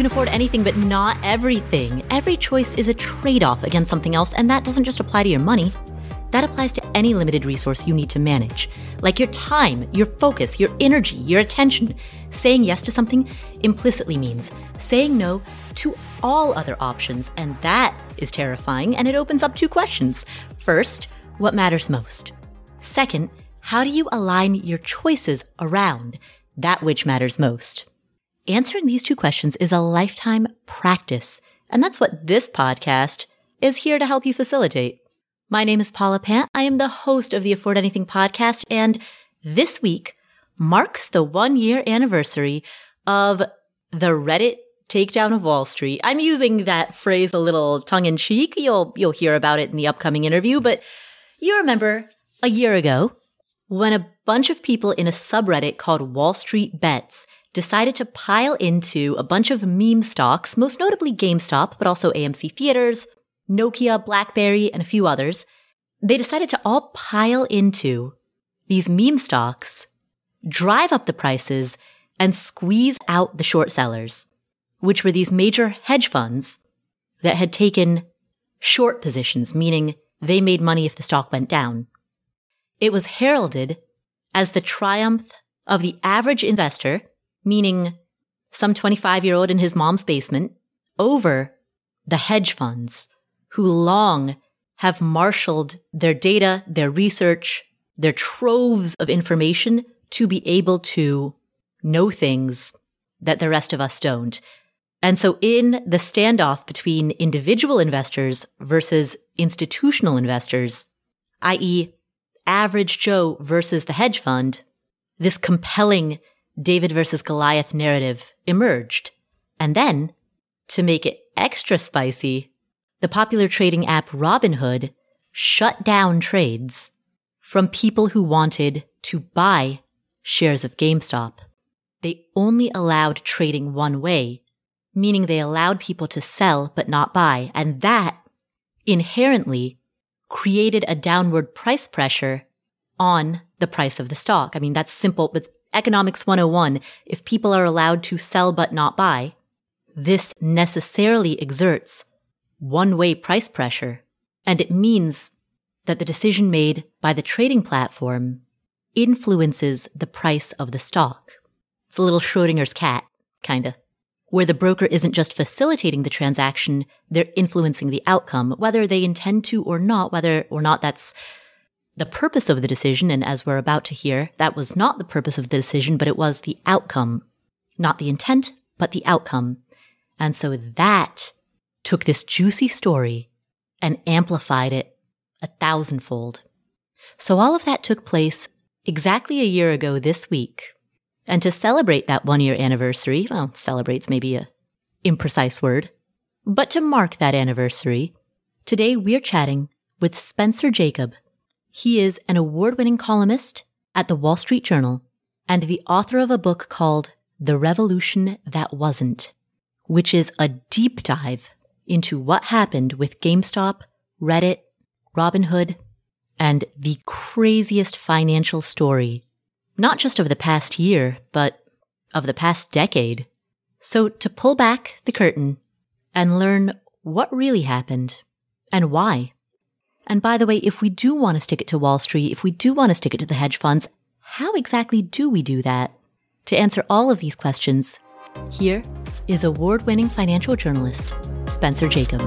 can afford anything, but not everything. Every choice is a trade off against something else, and that doesn't just apply to your money. That applies to any limited resource you need to manage, like your time, your focus, your energy, your attention. Saying yes to something implicitly means saying no to all other options, and that is terrifying, and it opens up two questions. First, what matters most? Second, how do you align your choices around that which matters most? Answering these two questions is a lifetime practice, and that's what this podcast is here to help you facilitate. My name is Paula Pant. I am the host of the Afford Anything podcast, and this week marks the one year anniversary of the Reddit takedown of Wall Street. I'm using that phrase a little tongue in cheek. You'll, you'll hear about it in the upcoming interview, but you remember a year ago when a bunch of people in a subreddit called Wall Street Bets decided to pile into a bunch of meme stocks, most notably GameStop, but also AMC Theaters, Nokia, BlackBerry, and a few others. They decided to all pile into these meme stocks, drive up the prices, and squeeze out the short sellers, which were these major hedge funds that had taken short positions, meaning they made money if the stock went down. It was heralded as the triumph of the average investor meaning some 25 year old in his mom's basement, over the hedge funds who long have marshaled their data, their research, their troves of information to be able to know things that the rest of us don't. And so in the standoff between individual investors versus institutional investors, i.e. average Joe versus the hedge fund, this compelling David versus Goliath narrative emerged. And then, to make it extra spicy, the popular trading app Robinhood shut down trades from people who wanted to buy shares of GameStop. They only allowed trading one way, meaning they allowed people to sell but not buy. And that inherently created a downward price pressure on the price of the stock. I mean, that's simple, but Economics 101, if people are allowed to sell but not buy, this necessarily exerts one way price pressure. And it means that the decision made by the trading platform influences the price of the stock. It's a little Schrodinger's cat, kinda. Where the broker isn't just facilitating the transaction, they're influencing the outcome, whether they intend to or not, whether or not that's the purpose of the decision, and as we're about to hear, that was not the purpose of the decision, but it was the outcome. Not the intent, but the outcome. And so that took this juicy story and amplified it a thousandfold. So all of that took place exactly a year ago this week. And to celebrate that one year anniversary, well, celebrates maybe a imprecise word, but to mark that anniversary, today we're chatting with Spencer Jakab, he is an award winning columnist at the Wall Street Journal and the author of a book called The Revolution That Wasn't, which is a deep dive into what happened with GameStop, Reddit, Robinhood, and the craziest financial story, not just of the past year, but of the past decade. So to pull back the curtain and learn what really happened and why. And by the way, if we do want to stick it to Wall Street, if we do want to stick it to the hedge funds, how exactly do we do that? To answer all of these questions, here is award winning financial journalist Spencer Jakab.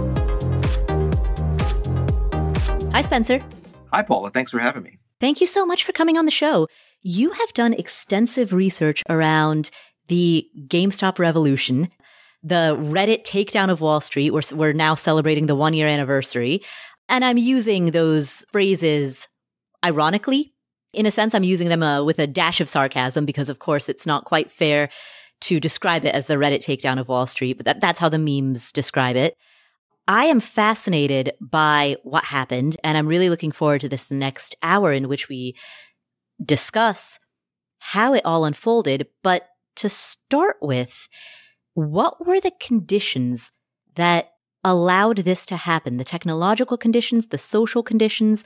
Hi, Spencer. Hi, Paula. Thanks for having me. Thank you so much for coming on the show. You have done extensive research around the GameStop revolution, the Reddit takedown of Wall Street. We're, we're now celebrating the one year anniversary. And I'm using those phrases ironically. In a sense, I'm using them uh, with a dash of sarcasm because, of course, it's not quite fair to describe it as the Reddit takedown of Wall Street, but that, that's how the memes describe it. I am fascinated by what happened, and I'm really looking forward to this next hour in which we discuss how it all unfolded. But to start with, what were the conditions that allowed this to happen, the technological conditions, the social conditions.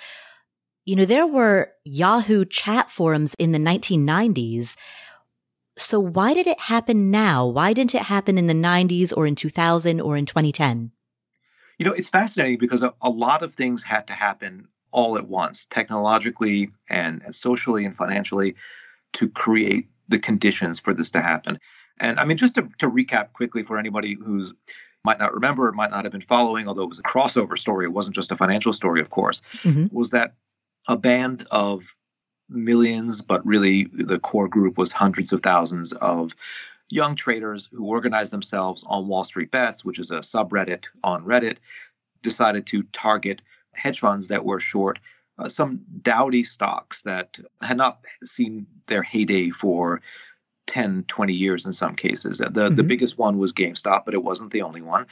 You know, there were Yahoo chat forums in the 1990s So why did it happen now? Why didn't it happen in the 90s or in 2000 or in 2010? You know, it's fascinating because a, a lot of things had to happen all at once, technologically and, and socially and financially, to create the conditions for this to happen. And I mean, just to, to recap quickly for anybody who's might not remember, might not have been following, although it was a crossover story, it wasn't just a financial story, of course, mm-hmm. was that a band of millions, but really the core group was hundreds of thousands of young traders who organized themselves on Wall Street Bets, which is a subreddit on Reddit, decided to target hedge funds that were short uh, some dowdy stocks that had not seen their heyday for 10, 20 years in some cases. The mm-hmm. the biggest one was GameStop, but it wasn't the only one.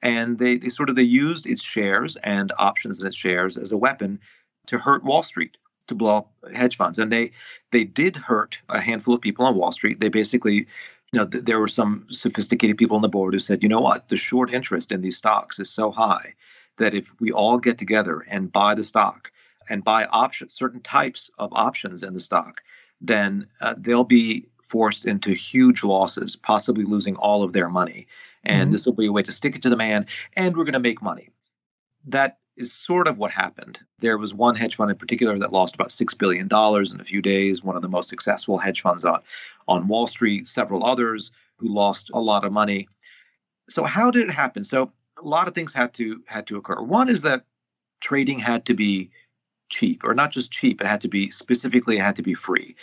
And they, they sort of they used its shares and options in its shares as a weapon to hurt Wall Street, to blow up hedge funds. And they they did hurt a handful of people on Wall Street. They basically you know, th- there were some sophisticated people on the board who said, you know what, the short interest in these stocks is so high that if we all get together and buy the stock and buy options, certain types of options in the stock, then uh, they'll be forced into huge losses, possibly losing all of their money. And mm-hmm. this will be a way to stick it to the man, and we're going to make money. That is sort of what happened. There was one hedge fund in particular that lost about $6 billion in a few days, one of the most successful hedge funds on, on Wall Street, several others who lost a lot of money. So how did it happen? So a lot of things had to had to occur. One is that trading had to be cheap, or not just cheap, it had to be specifically it had to be free.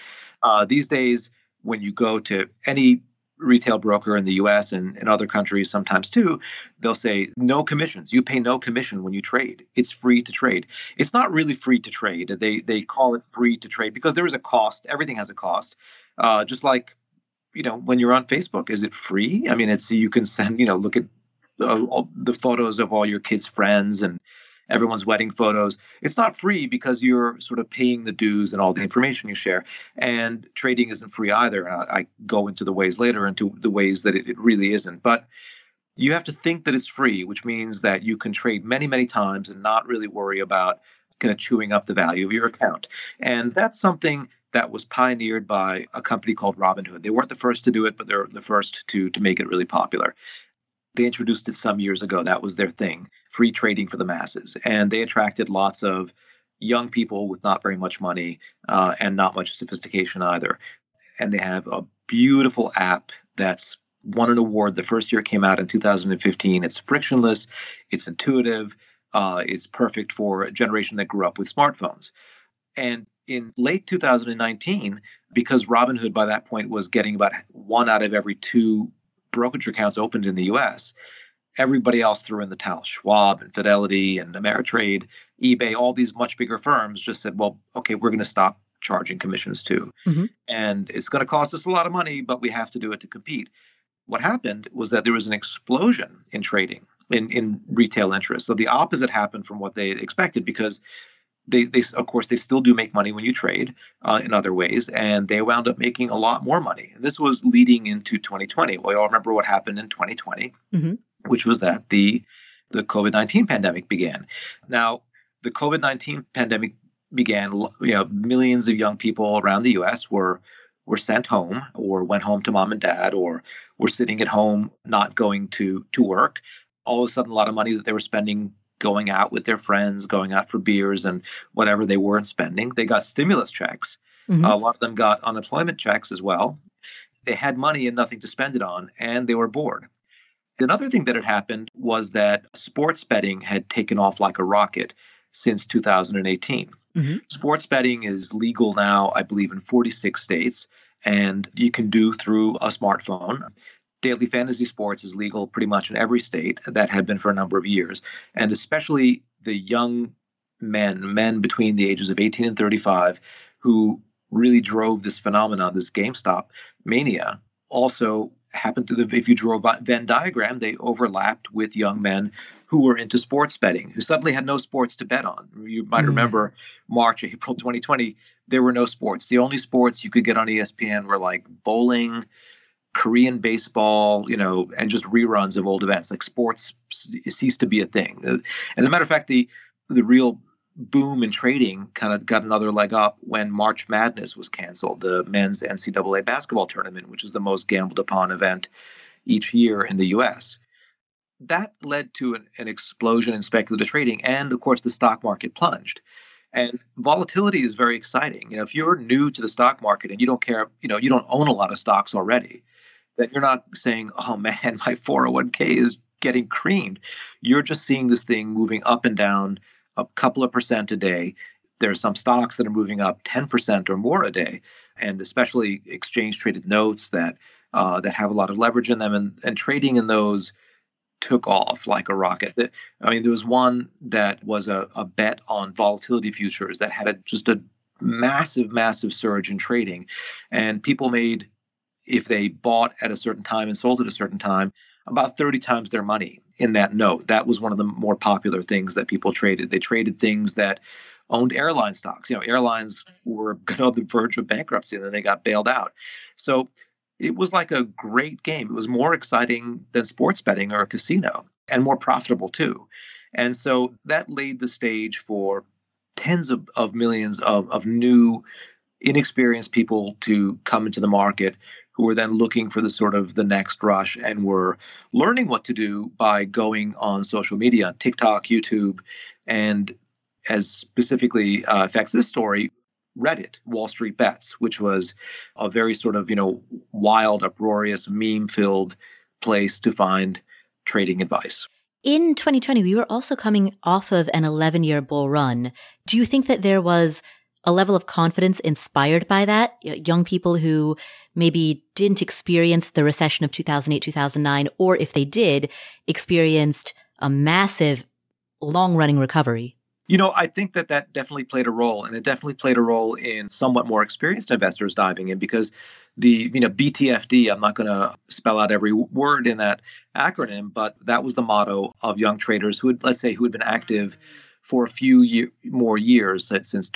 Uh, these days, when you go to any retail broker in the US and in other countries sometimes too, they'll say no commissions. You pay no commission when you trade. It's free to trade. It's not really free to trade. They they call it free to trade because there is a cost. Everything has a cost. Uh, just like you know when you're on Facebook, is it free? I mean, it's you can send you know look at uh, the photos of all your kids' friends and everyone's wedding photos. It's not free because you're sort of paying the dues and all the information you share. And trading isn't free either. I, I go into the ways later into the ways that it, it really isn't. But you have to think that it's free, which means that you can trade many, many times and not really worry about kind of chewing up the value of your account. And that's something that was pioneered by a company called Robinhood. They weren't the first to do it, but they're the first to to make it really popular. They introduced it some years ago. That was their thing free trading for the masses. And they attracted lots of young people with not very much money uh, and not much sophistication either. And they have a beautiful app that's won an award the first year it came out in 2015. It's frictionless, it's intuitive, uh, it's perfect for a generation that grew up with smartphones. And in late 2019, because Robinhood by that point was getting about one out of every two brokerage accounts opened in the US, everybody else threw in the towel. Schwab and Fidelity and Ameritrade, eBay, all these much bigger firms just said, well, okay, we're going to stop charging commissions too. Mm-hmm. And it's going to cost us a lot of money, but we have to do it to compete. What happened was that there was an explosion in trading in, in retail interest. So the opposite happened from what they expected because they, they of course they still do make money when you trade uh, in other ways and they wound up making a lot more money. And this was leading into 2020 well you all remember what happened in 2020 mm-hmm. which was that the the covid-19 pandemic began. Now the covid-19 pandemic began you know millions of young people around the us were were sent home or went home to mom and dad or were sitting at home not going to to work. All of a sudden a lot of money that they were spending going out with their friends, going out for beers and whatever they weren't spending. They got stimulus checks. Mm-hmm. Uh, a lot of them got unemployment checks as well. They had money and nothing to spend it on, and they were bored. Another thing that had happened was that sports betting had taken off like a rocket since 2018. Mm-hmm. Sports betting is legal now, I believe, in 46 states, and you can do through a smartphone daily fantasy sports is legal pretty much in every state that had been for a number of years. And especially the young men men between the ages of 18 and 35 who really drove this phenomenon this gamestop mania also happened to the if you drew a venn diagram they overlapped with young men who were into sports betting who suddenly had no sports to bet on. You might mm. remember march april 2020 there were no sports. The only sports you could get on espn were like bowling Korean baseball, you know, and just reruns of old events. Like sports ceased to be a thing. Uh, and As a matter of fact, the the real boom in trading kind of got another leg up when March Madness was canceled, the men's NCAA basketball tournament, which is the most gambled upon event each year in the US. That led to an, an explosion in speculative trading, and of course, the stock market plunged. And volatility is very exciting. You know, if you're new to the stock market and you don't care, you know, you don't own a lot of stocks already, that you're not saying, oh man, my 401k is getting creamed. You're just seeing this thing moving up and down a couple of percent a day. There are some stocks that are moving up 10% or more a day, and especially exchange traded notes that uh, that have a lot of leverage in them, and, and trading in those took off like a rocket. I mean, there was one that was a, a bet on volatility futures that had a, just a massive, massive surge in trading, and people made if they bought at a certain time and sold at a certain time about 30 times their money in that note. That was one of the more popular things that people traded. They traded things that owned airline stocks. You know, airlines were on the verge of bankruptcy and then they got bailed out. So it was like a great game. It was more exciting than sports betting or a casino and more profitable too. And so that laid the stage for tens of, of millions of, of new, inexperienced people to come into the market who were then looking for the sort of the next rush and were learning what to do by going on social media, TikTok, YouTube, and as specifically uh, affects this story, Reddit, Wall Street Bets, which was a very sort of, you know, wild, uproarious, meme filled place to find trading advice. In 2020, we were also coming off of an 11 year bull run. Do you think that there was a level of confidence inspired by that? Young people who maybe didn't experience the recession of 2008, 2009, or if they did, experienced a massive long running recovery. You know, I think that that definitely played a role, and it definitely played a role in somewhat more experienced investors diving in because the you know BTFD. I'm not going to spell out every word in that acronym, but that was the motto of young traders who had, let's say, who had been active for a few year, more years since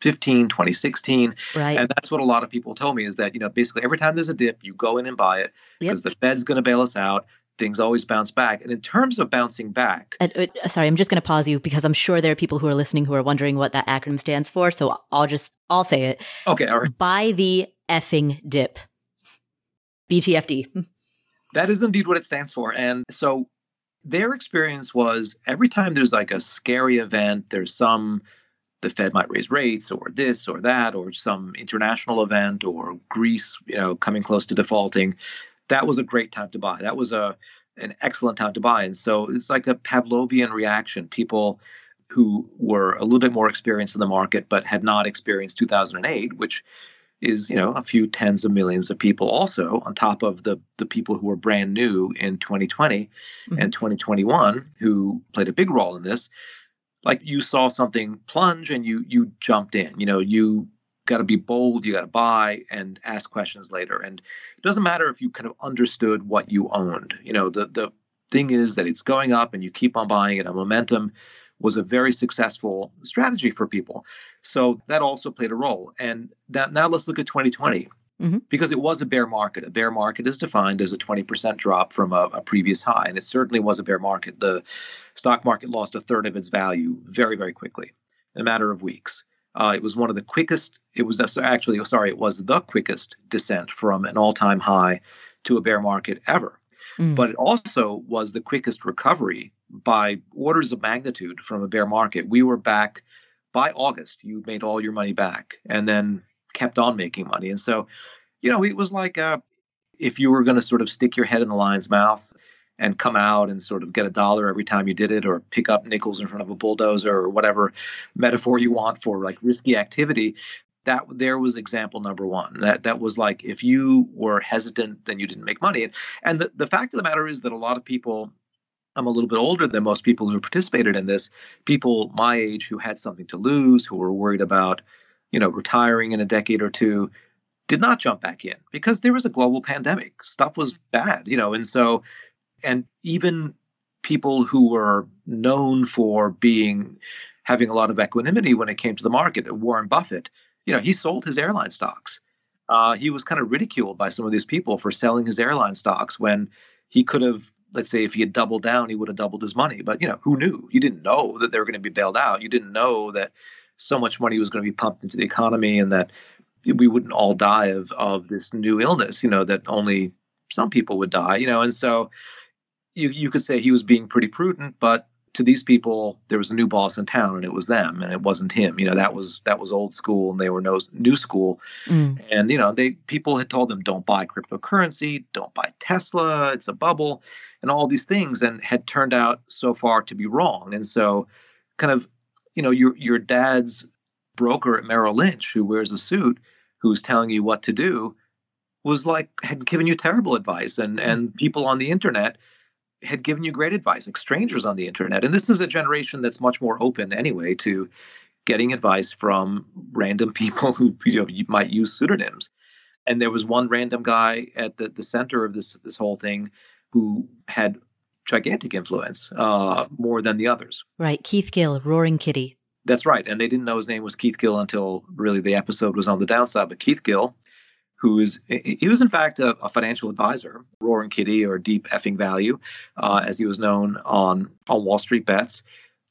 2015, 2016. Right. And that's what a lot of people told me is that, you know, basically every time there's a dip, you go in and buy it because yep. the Fed's going to bail us out things always bounce back. And in terms of bouncing back, uh, uh, sorry, I'm just going to pause you because I'm sure there are people who are listening who are wondering what that acronym stands for. So I'll just I'll say it. Okay, all right. Buy the effing dip. BTFD. That is indeed what it stands for. And so their experience was every time there's like a scary event, there's some the Fed might raise rates or this or that or some international event or Greece, you know, coming close to defaulting that was a great time to buy. That was a an excellent time to buy. And so it's like a Pavlovian reaction. People who were a little bit more experienced in the market but had not experienced 2008, which is you know a few tens of millions of people also on top of the the people who were brand new in 2020 mm-hmm. and 2021 who played a big role in this like you saw something plunge and you you jumped in you know you got to be bold, you got to buy and ask questions later. And it doesn't matter if you kind of understood what you owned. You know, the the thing is that it's going up and you keep on buying it. A momentum was a very successful strategy for people. So that also played a role. And that, now let's look at 2020. Mm-hmm. Because it was a bear market. A bear market is defined as a 20% drop from a, a, previous high. And it certainly was a bear market. The stock market lost a third of its value very, very quickly in a matter of weeks. Uh, it was one of the quickest, it was actually, sorry, it was the quickest descent from an all time high to a bear market ever. Mm. But it also was the quickest recovery by orders of magnitude from a bear market. We were back by August, you made all your money back and then kept on making money. And so, you know, it was like uh, if you were going to sort of stick your head in the lion's mouth and come out and sort of get a dollar every time you did it or pick up nickels in front of a bulldozer or whatever metaphor you want for like risky activity that there was example number one that that was like if you were hesitant then you didn't make money and, and the, the fact of the matter is that a lot of people i'm a little bit older than most people who participated in this people my age who had something to lose who were worried about you know retiring in a decade or two did not jump back in because there was a global pandemic stuff was bad you know and so and even people who were known for being having a lot of equanimity when it came to the market, Warren Buffett, you know, he sold his airline stocks. Uh, he was kind of ridiculed by some of these people for selling his airline stocks when he could have let's say if he had doubled down, he would have doubled his money. But you know, who knew? You didn't know that they were going to be bailed out. You didn't know that so much money was going to be pumped into the economy and that we wouldn't all die of of this new illness. You know, that only some people would die. You know, and so you you could say he was being pretty prudent, but to these people there was a new boss in town and it was them and it wasn't him you know that was that was old school and they were no new school mm. and you know they people had told them don't buy cryptocurrency don't buy tesla it's a bubble and all these things and had turned out so far to be wrong and so kind of you know your your dad's broker at merrill lynch who wears a suit who's telling you what to do was like had given you terrible advice and hmm. and people on the internet had given you great advice, like strangers on the internet. And this is a generation that's much more open anyway to getting advice from random people who you know you might use pseudonyms. And there was one random guy at the, the center of this this whole thing who had gigantic influence, uh, more than the others. Right. Keith Gill, Roaring Kitty. That's right. And they didn't know his name was Keith Gill until really the episode was on the downside. But Keith Gill who is he was in fact a, a, financial advisor, Roaring Kitty or Deep Effing Value, uh, as he was known on on Wall Street Bets.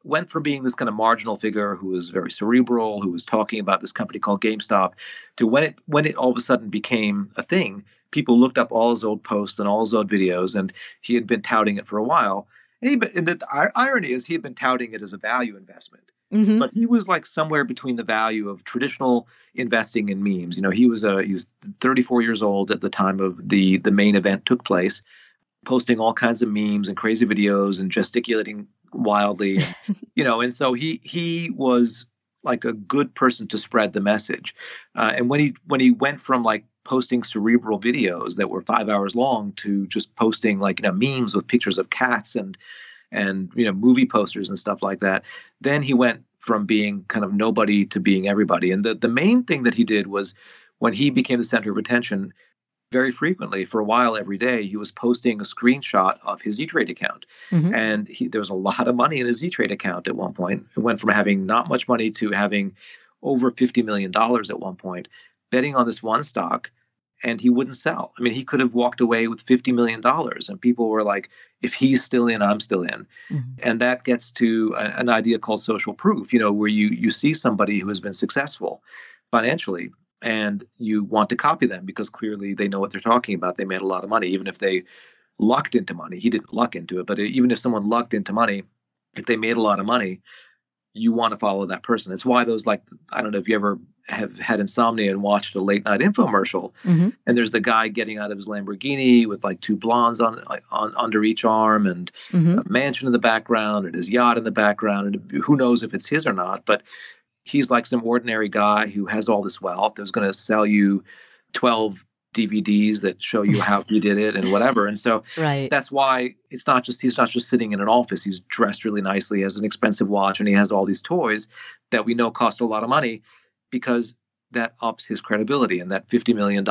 Went from being this kind of marginal figure who was very cerebral, who was talking about this company called GameStop, to when it when it all of a sudden became a thing, people looked up all his old posts and all his old videos, and he had been touting it for a while. And, he, and the irony is he had been touting it as a value investment. Mm-hmm. But he was like somewhere between the value of traditional investing in memes. You know, he was a he was 34 years old at the time of the the main event took place, posting all kinds of memes and crazy videos and gesticulating wildly. you know, and so he he was like a good person to spread the message. Uh, and when he when he went from like posting cerebral videos that were five hours long to just posting like you know memes with pictures of cats and and you know movie posters and stuff like that. Then he went from being kind of nobody to being everybody. And the the main thing that he did was when he became the center of attention. Very frequently, for a while every day, he was posting a screenshot of his E-Trade account, mm-hmm. and he, there was a lot of money in his E-Trade account at one point. It went from having not much money to having over fifty million dollars at one point, betting on this one stock and he wouldn't sell. I mean, he could have walked away with $50 million. And people were like, if he's still in, I'm still in. Mm-hmm. And that gets to a, an idea called social proof, you know, where you, you see somebody who has been successful financially and you want to copy them because clearly they know what they're talking about. They made a lot of money, even if they lucked into money. He didn't luck into it, but even if someone lucked into money, if they made a lot of money, you want to follow that person. It's why those like I don't know if you ever have had insomnia and watched a late night infomercial, mm-hmm. and there's the guy getting out of his Lamborghini with like two blondes on on under each arm and mm-hmm. a mansion in the background and his yacht in the background, and who knows if it's his or not, but he's like some ordinary guy who has all this wealth who's going to sell you 12 DVDs that show you how he did it and whatever. And so right. that's why it's not just he's not just sitting in an office. He's dressed really nicely, has an expensive watch, and he has all these toys that we know cost a lot of money because that ups his credibility. And that $50 million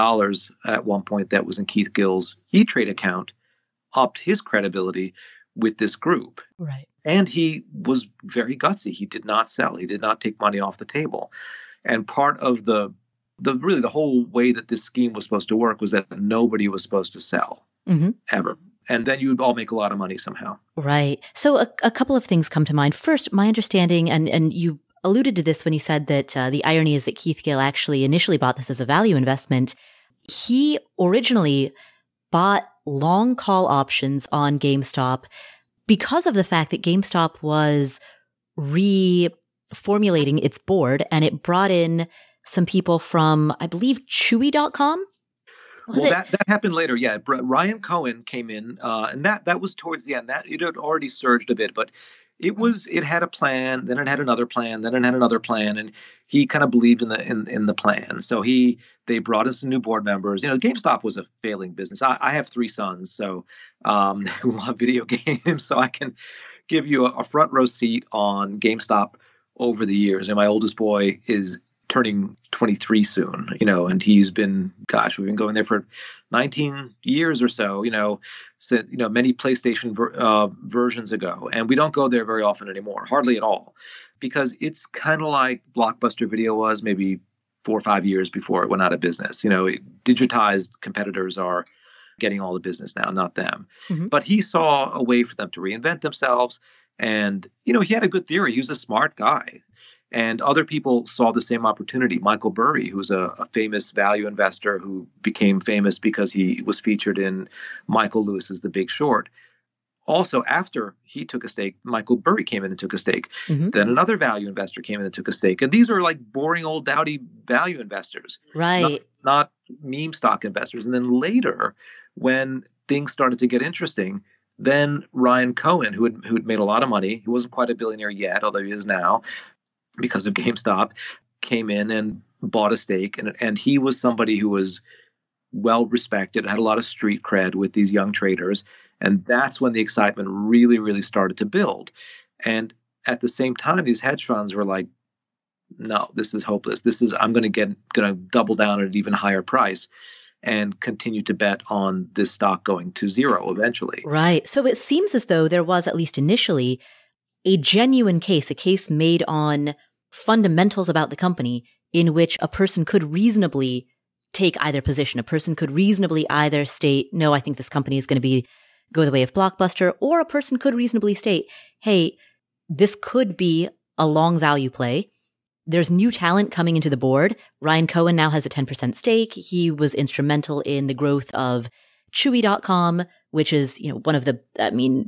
at one point that was in Keith Gill's E Trade account upped his credibility with this group. Right. And he was very gutsy. He did not sell. He did not take money off the table. And part of the the really the whole way that this scheme was supposed to work was that nobody was supposed to sell mm-hmm. ever and then you'd all make a lot of money somehow right so a, a, couple of things come to mind first my understanding and and you alluded to this when you said that uh, the irony is that keith gill actually initially bought this as a value investment he originally bought long call options on gamestop because of the fact that gamestop was reformulating its board and it brought in some people from, I believe, Chewy.com. well, that, that happened later. Yeah, Ryan Cohen came in, uh, and that that was towards the end. That it had already surged a bit, but it mm-hmm. was it had a plan, then it had another plan, then it had another plan, and he kind of believed in the in, in the plan. So he they brought in some new board members. You know, GameStop was a failing business. I, I have three sons, so um, who love video games, so I can give you a, a front row seat on GameStop over the years. And my oldest boy is turning 23 soon, you know, and he's been, gosh, we've been going there for 19 years or so, you know, you know, many PlayStation ver- uh, versions ago. And we don't go there very often anymore, hardly at all, because it's kind of like Blockbuster Video was maybe four or five years before it went out of business. You know, digitized competitors are getting all the business now, not them. Mm-hmm. But he saw a way for them to reinvent themselves. And, you know, he had a good theory. He was a smart guy. And other people saw the same opportunity. Michael Burry, who's a, a, famous value investor who became famous because he was featured in Michael Lewis's The Big Short. Also, after he took a stake, Michael Burry came in and took a stake. Mm-hmm. Then another value investor came in and took a stake. And these are like boring old dowdy value investors. Right. Not, not meme stock investors. And then later, when things started to get interesting, then Ryan Cohen, who had, who had made a lot of money, he wasn't quite a billionaire yet, although he is now, because of GameStop, came in and bought a stake. And, and he was somebody who was well respected, had a lot of street cred with these young traders. And that's when the excitement really, really started to build. And at the same time, these hedge funds were like, no, this is hopeless. This is, I'm going to get, going to double down at an even higher price and continue to bet on this stock going to zero eventually. Right. So it seems as though there was, at least initially, a genuine case, a case made on fundamentals about the company in which a person could reasonably take either position. A person could reasonably either state, no, I think this company is going to be go the way of Blockbuster, or a person could reasonably state, hey, this could be a long value play. There's new talent coming into the board. Ryan Cohen now has a 10% stake. He was instrumental in the growth of Chewy.com, which is, you know, one of the, I mean,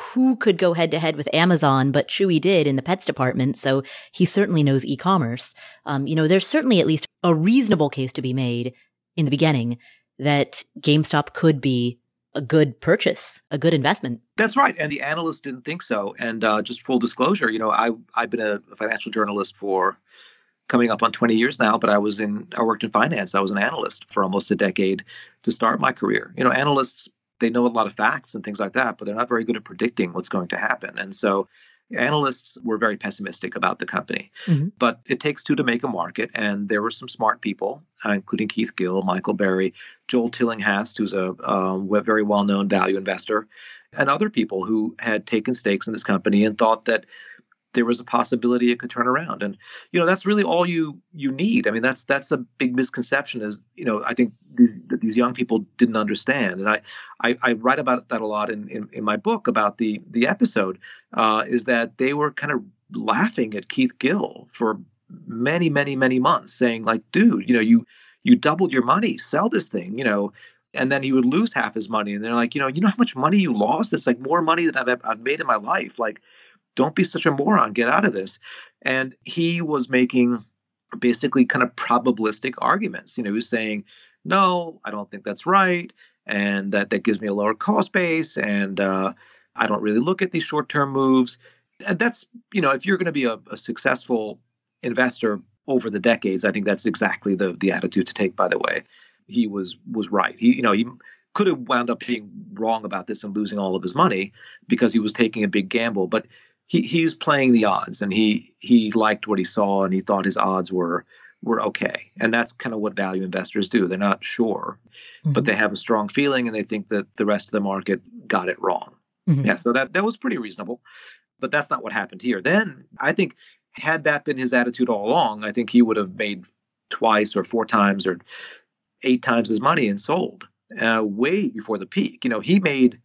who could go head to head with Amazon, but Chewy did in the pets department. So he certainly knows e-commerce. Um, you know, there's certainly at least a reasonable case to be made in the beginning that GameStop could be a good purchase, a good investment. That's right, and the analysts didn't think so. And uh, just full disclosure, you know, I I've been a financial journalist for coming up on 20 years now, but I was in I worked in finance. I was an analyst for almost a decade to start my career. You know, analysts they know a lot of facts and things like that, but they're not very good at predicting what's going to happen. And so analysts were very pessimistic about the company. Mm-hmm. But it takes two to make a market, and there were some smart people, uh, including Keith Gill, Michael Burry, Joel Tillinghast, who's a, a very well-known value investor, and other people who had taken stakes in this company and thought that there was a possibility it could turn around. And you know that's really all you you need. I mean that's that's a big misconception is you know i think these these young people didn't understand. And i i, I write about that a lot in, in, in my book about the the episode uh, is that they were kind of laughing at keith gill for many many many months saying like dude you know you you doubled your money sell this thing you know. And then he would lose half his money and they're like you know you know how much money you lost? It's like more money than i've, I've made in my life. Like don't be such a moron. Get out of this. And he was making basically kind of probabilistic arguments. You know, he was saying, no, I don't think that's right. And that, that gives me a lower cost base. And uh, I don't really look at these short term moves. And that's, you know, if you're going to be a, a successful investor over the decades, I think that's exactly the the attitude to take, by the way. He was was right. He, you know, he could have wound up being wrong about this and losing all of his money because he was taking a big gamble. But he he's playing the odds and he he liked what he saw and he thought his odds were were okay. And that's kind of what value investors do. They're not sure mm-hmm. but they have a strong feeling and they think that the rest of the market got it wrong. Mm-hmm. yeah so that that was pretty reasonable but that's not what happened here. Then i think had that been his attitude all along i think he would have made twice or four times or eight times his money and sold uh, way before the peak. You know he made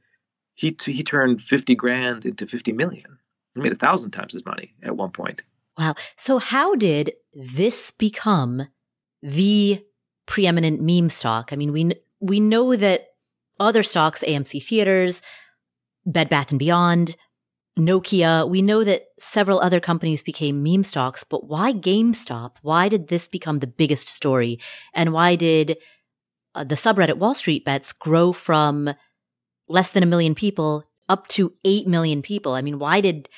he he turned 50 grand into 50 million he made a thousand times his money at one point. Wow. So how did this become the preeminent meme stock? I mean, we, we know that other stocks, AMC Theaters, Bed Bath and Beyond, Nokia, we know that several other companies became meme stocks, but why GameStop? Why did this become the biggest story? And why did uh, the subreddit Wall Street Bets grow from less than a million people up to 8 million people. I mean, why did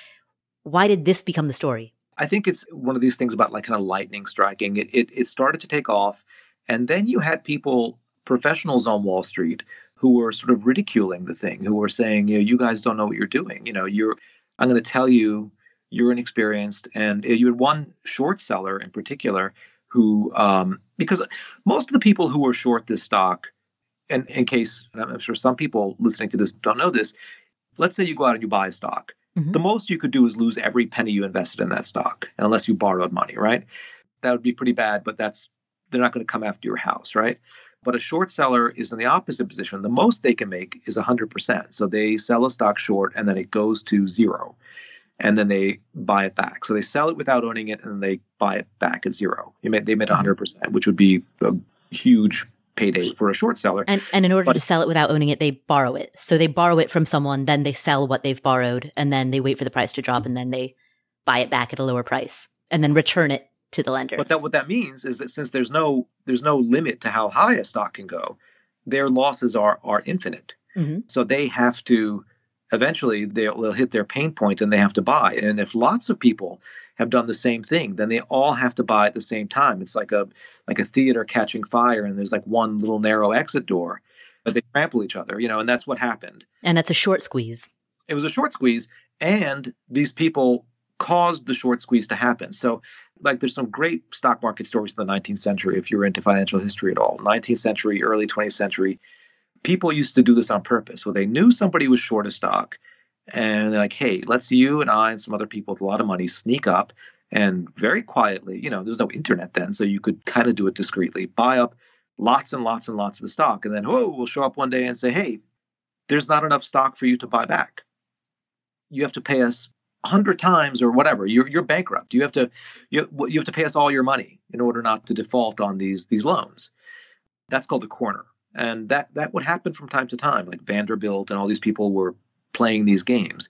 why did this become the story? I think it's one of these things about like kind of lightning striking. It, it, it started to take off. And then you had people, professionals on Wall Street, who were sort of ridiculing the thing, who were saying, you know, you guys don't know what you're doing. You know, you're, I'm going to tell you, you're inexperienced. And you had one short seller in particular who, um, because most of the people who were short this stock, and in case I'm sure some people listening to this don't know this, let's say you go out and you buy a stock. Mm-hmm. The most you could do is lose every penny you invested in that stock, unless you borrowed money, right? That would be pretty bad, but that's they're not going to come after your house, right? But a short seller is in the opposite position. The most they can make is 100%. So they sell a stock short and then it goes to zero. And then they buy it back. So they sell it without owning it and then they buy it back at zero. Made, they made 100%, mm-hmm. which would be a huge payday for a short seller. And, and in order but, to sell it without owning it, they borrow it. So they borrow it from someone, then they sell what they've borrowed, and then they wait for the price to drop, and then they buy it back at a lower price, and then return it to the lender. But that what that means is that since there's no there's no limit to how high a stock can go, their losses are are infinite. Mm-hmm. So they have to eventually they'll, they'll hit their pain point and they have to buy. And if lots of people have done the same thing, then they all have to buy at the same time. It's like a like a theater catching fire, and there's like one little narrow exit door, but they trample each other, you know, and that's what happened. And that's a short squeeze. It was a short squeeze, and these people caused the short squeeze to happen. So, like, there's some great stock market stories in the 19th century if you're into financial history at all. 19th century, early 20th century, people used to do this on purpose. Well, they knew somebody was short a stock, and they're like, hey, let's you and I and some other people with a lot of money sneak up and very quietly, you know, there's no internet then, so you could kind of do it discreetly, buy up lots and lots and lots of the stock, and then, oh, we'll show up one day and say, hey, there's not enough stock for you to buy back. You have to pay us hundred times or whatever. You're you're bankrupt. You have to you, you have to pay us all your money in order not to default on these these loans. That's called a corner, and that that would happen from time to time. Like Vanderbilt and all these people were playing these games,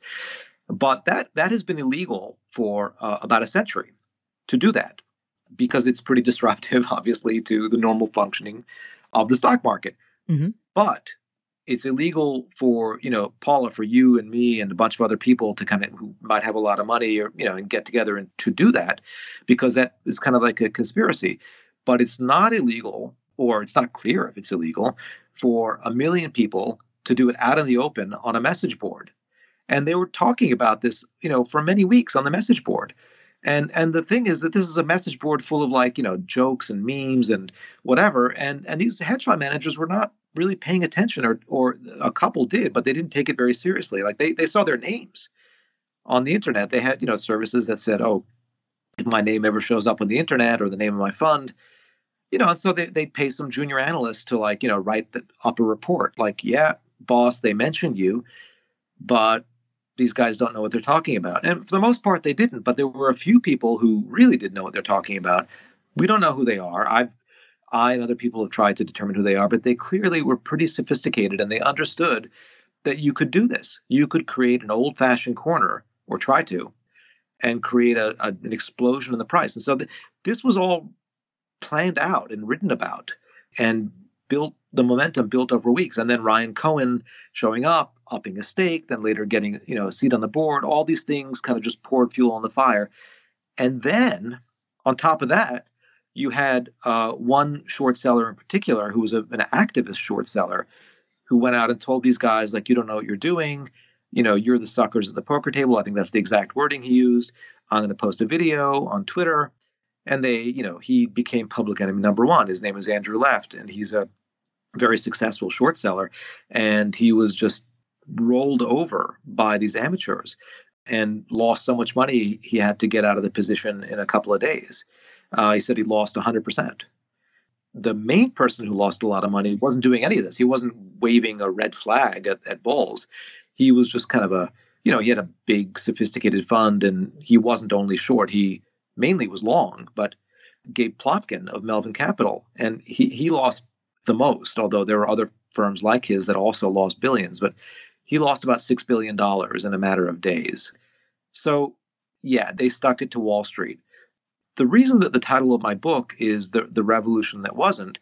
but that that has been illegal for uh, about a century to do that because it's pretty disruptive, obviously, to the normal functioning of the stock market. Mm-hmm. But it's illegal for you know Paula, for you and me and a bunch of other people to kind of who might have a lot of money or you know and get together and to do that because that is kind of like a conspiracy. But it's not illegal, or it's not clear if it's illegal for a million people to do it out in the open on a message board. And they were talking about this, you know, for many weeks on the message board. And and the thing is that this is a message board full of like, you know, jokes and memes and whatever. And and these hedge fund managers were not really paying attention or or a couple did but they didn't take it very seriously like they, they saw their names on the internet they had you know services that said oh if my name ever shows up on the internet or the name of my fund you know and so they, they'd pay some junior analyst to like you know write the, up a report like yeah boss they mentioned you but these guys don't know what they're talking about and for the most part they didn't but there were a few people who really did know what they're talking about we don't know who they are i've I and other people have tried to determine who they are, but they clearly were pretty sophisticated and they understood that you could do this. You could create an old fashioned corner or try to and create a, a, an explosion in the price. And so th- this was all planned out and written about and built the momentum built over weeks. And then Ryan Cohen showing up, upping a stake, then later getting, you know, a seat on the board, all these things kind of just poured fuel on the fire. And then on top of that, you had uh, one short seller in particular who was a, an activist short seller who went out and told these guys like you don't know what you're doing. You know you're the suckers at the poker table. I think that's the exact wording he used. I'm going to post a video on twitter. And they you know he became public enemy number one. His name is andrew left and he's a very successful short seller and he was just rolled over by these amateurs and lost so much money he had to get out of the position in a couple of days uh, he said he lost 100%. The main person who lost a lot of money wasn't doing any of this. He wasn't waving a red flag at, at bulls. He was just kind of a, you know, he had a big, sophisticated fund and he wasn't only short, he mainly was long. But Gabe Plotkin of Melvin Capital, and he, he lost the most, although there are other firms like his that also lost billions, but he lost about $6 billion in a matter of days. So, yeah, they stuck it to Wall Street the reason that the title of my book is the the revolution that wasn't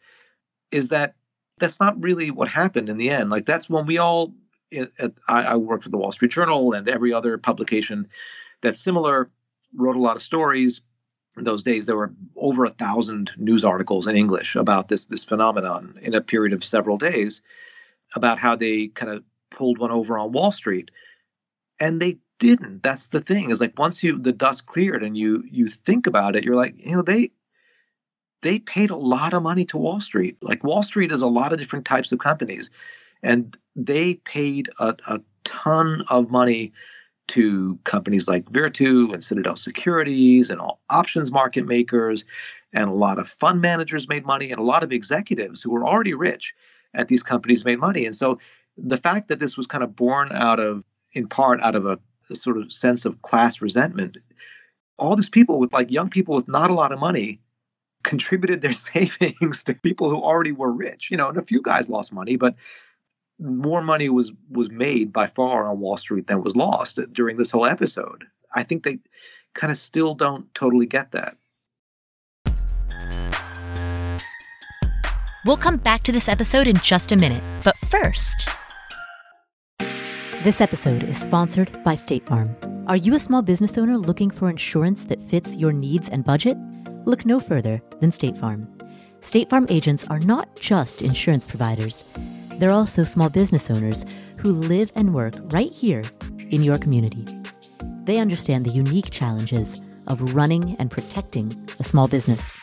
is that that's not really what happened in the end. Like that's when we all eh, I, I worked for the Wall Street Journal and every other publication that's similar wrote a lot of stories. Those days, there were over a thousand news articles in English about this this phenomenon in a period of several days, about how they kind of pulled one over on Wall Street, and they didn't. That's the thing. Is like once you the dust cleared and you you think about it, you're like, you know, they they paid a lot of money to Wall Street. Like Wall Street is a lot of different types of companies, and they paid a, a ton of money to companies like Virtu and Citadel Securities and all options market makers and a lot of fund managers made money and a lot of executives who were already rich at these companies made money. And so the fact that this was kind of born out of, in part, out of a, a sort of sense of class resentment, all these people with like young people with not a lot of money contributed their savings to people who already were rich. You know, and a few guys lost money, but more money was was made by far on Wall Street than was lost during this whole episode. I think they kind of still don't totally get that. We'll come back to this episode in just a minute. But first, this episode is sponsored by State Farm. Are you a small business owner looking for insurance that fits your needs and budget? Look no further than State Farm. State Farm agents are not just insurance providers, they're also small business owners who live and work right here in your community. They understand the unique challenges of running and protecting a small business.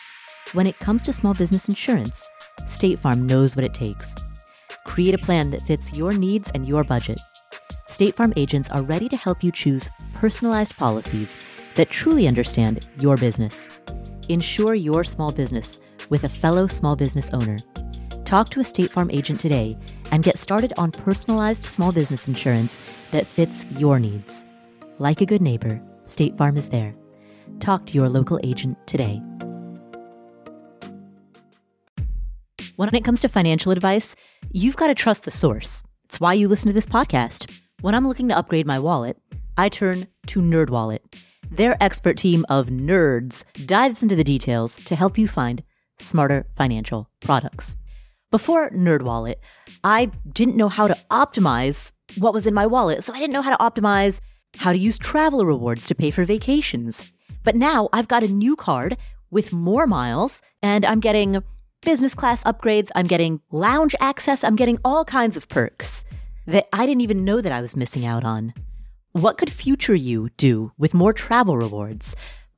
When it comes to small business insurance, State Farm knows what it takes. Create a plan that fits your needs and your budget. State Farm agents are ready to help you choose personalized policies that truly understand your business. Insure your small business with a fellow small business owner. Talk to a State Farm agent today and get started on personalized small business insurance that fits your needs. Like a good neighbor, State Farm is there. Talk to your local agent today. When it comes to financial advice, you've got to trust the source. It's why you listen to this podcast. When I'm looking to upgrade my wallet, I turn to NerdWallet. Their expert team of nerds dives into the details to help you find smarter financial products. Before NerdWallet, I didn't know how to optimize what was in my wallet, so I didn't know how to optimize how to use travel rewards to pay for vacations. But now I've got a new card with more miles, and I'm getting business class upgrades. I'm getting lounge access. I'm getting all kinds of perks that I didn't even know that I was missing out on. What could future you do with more travel rewards?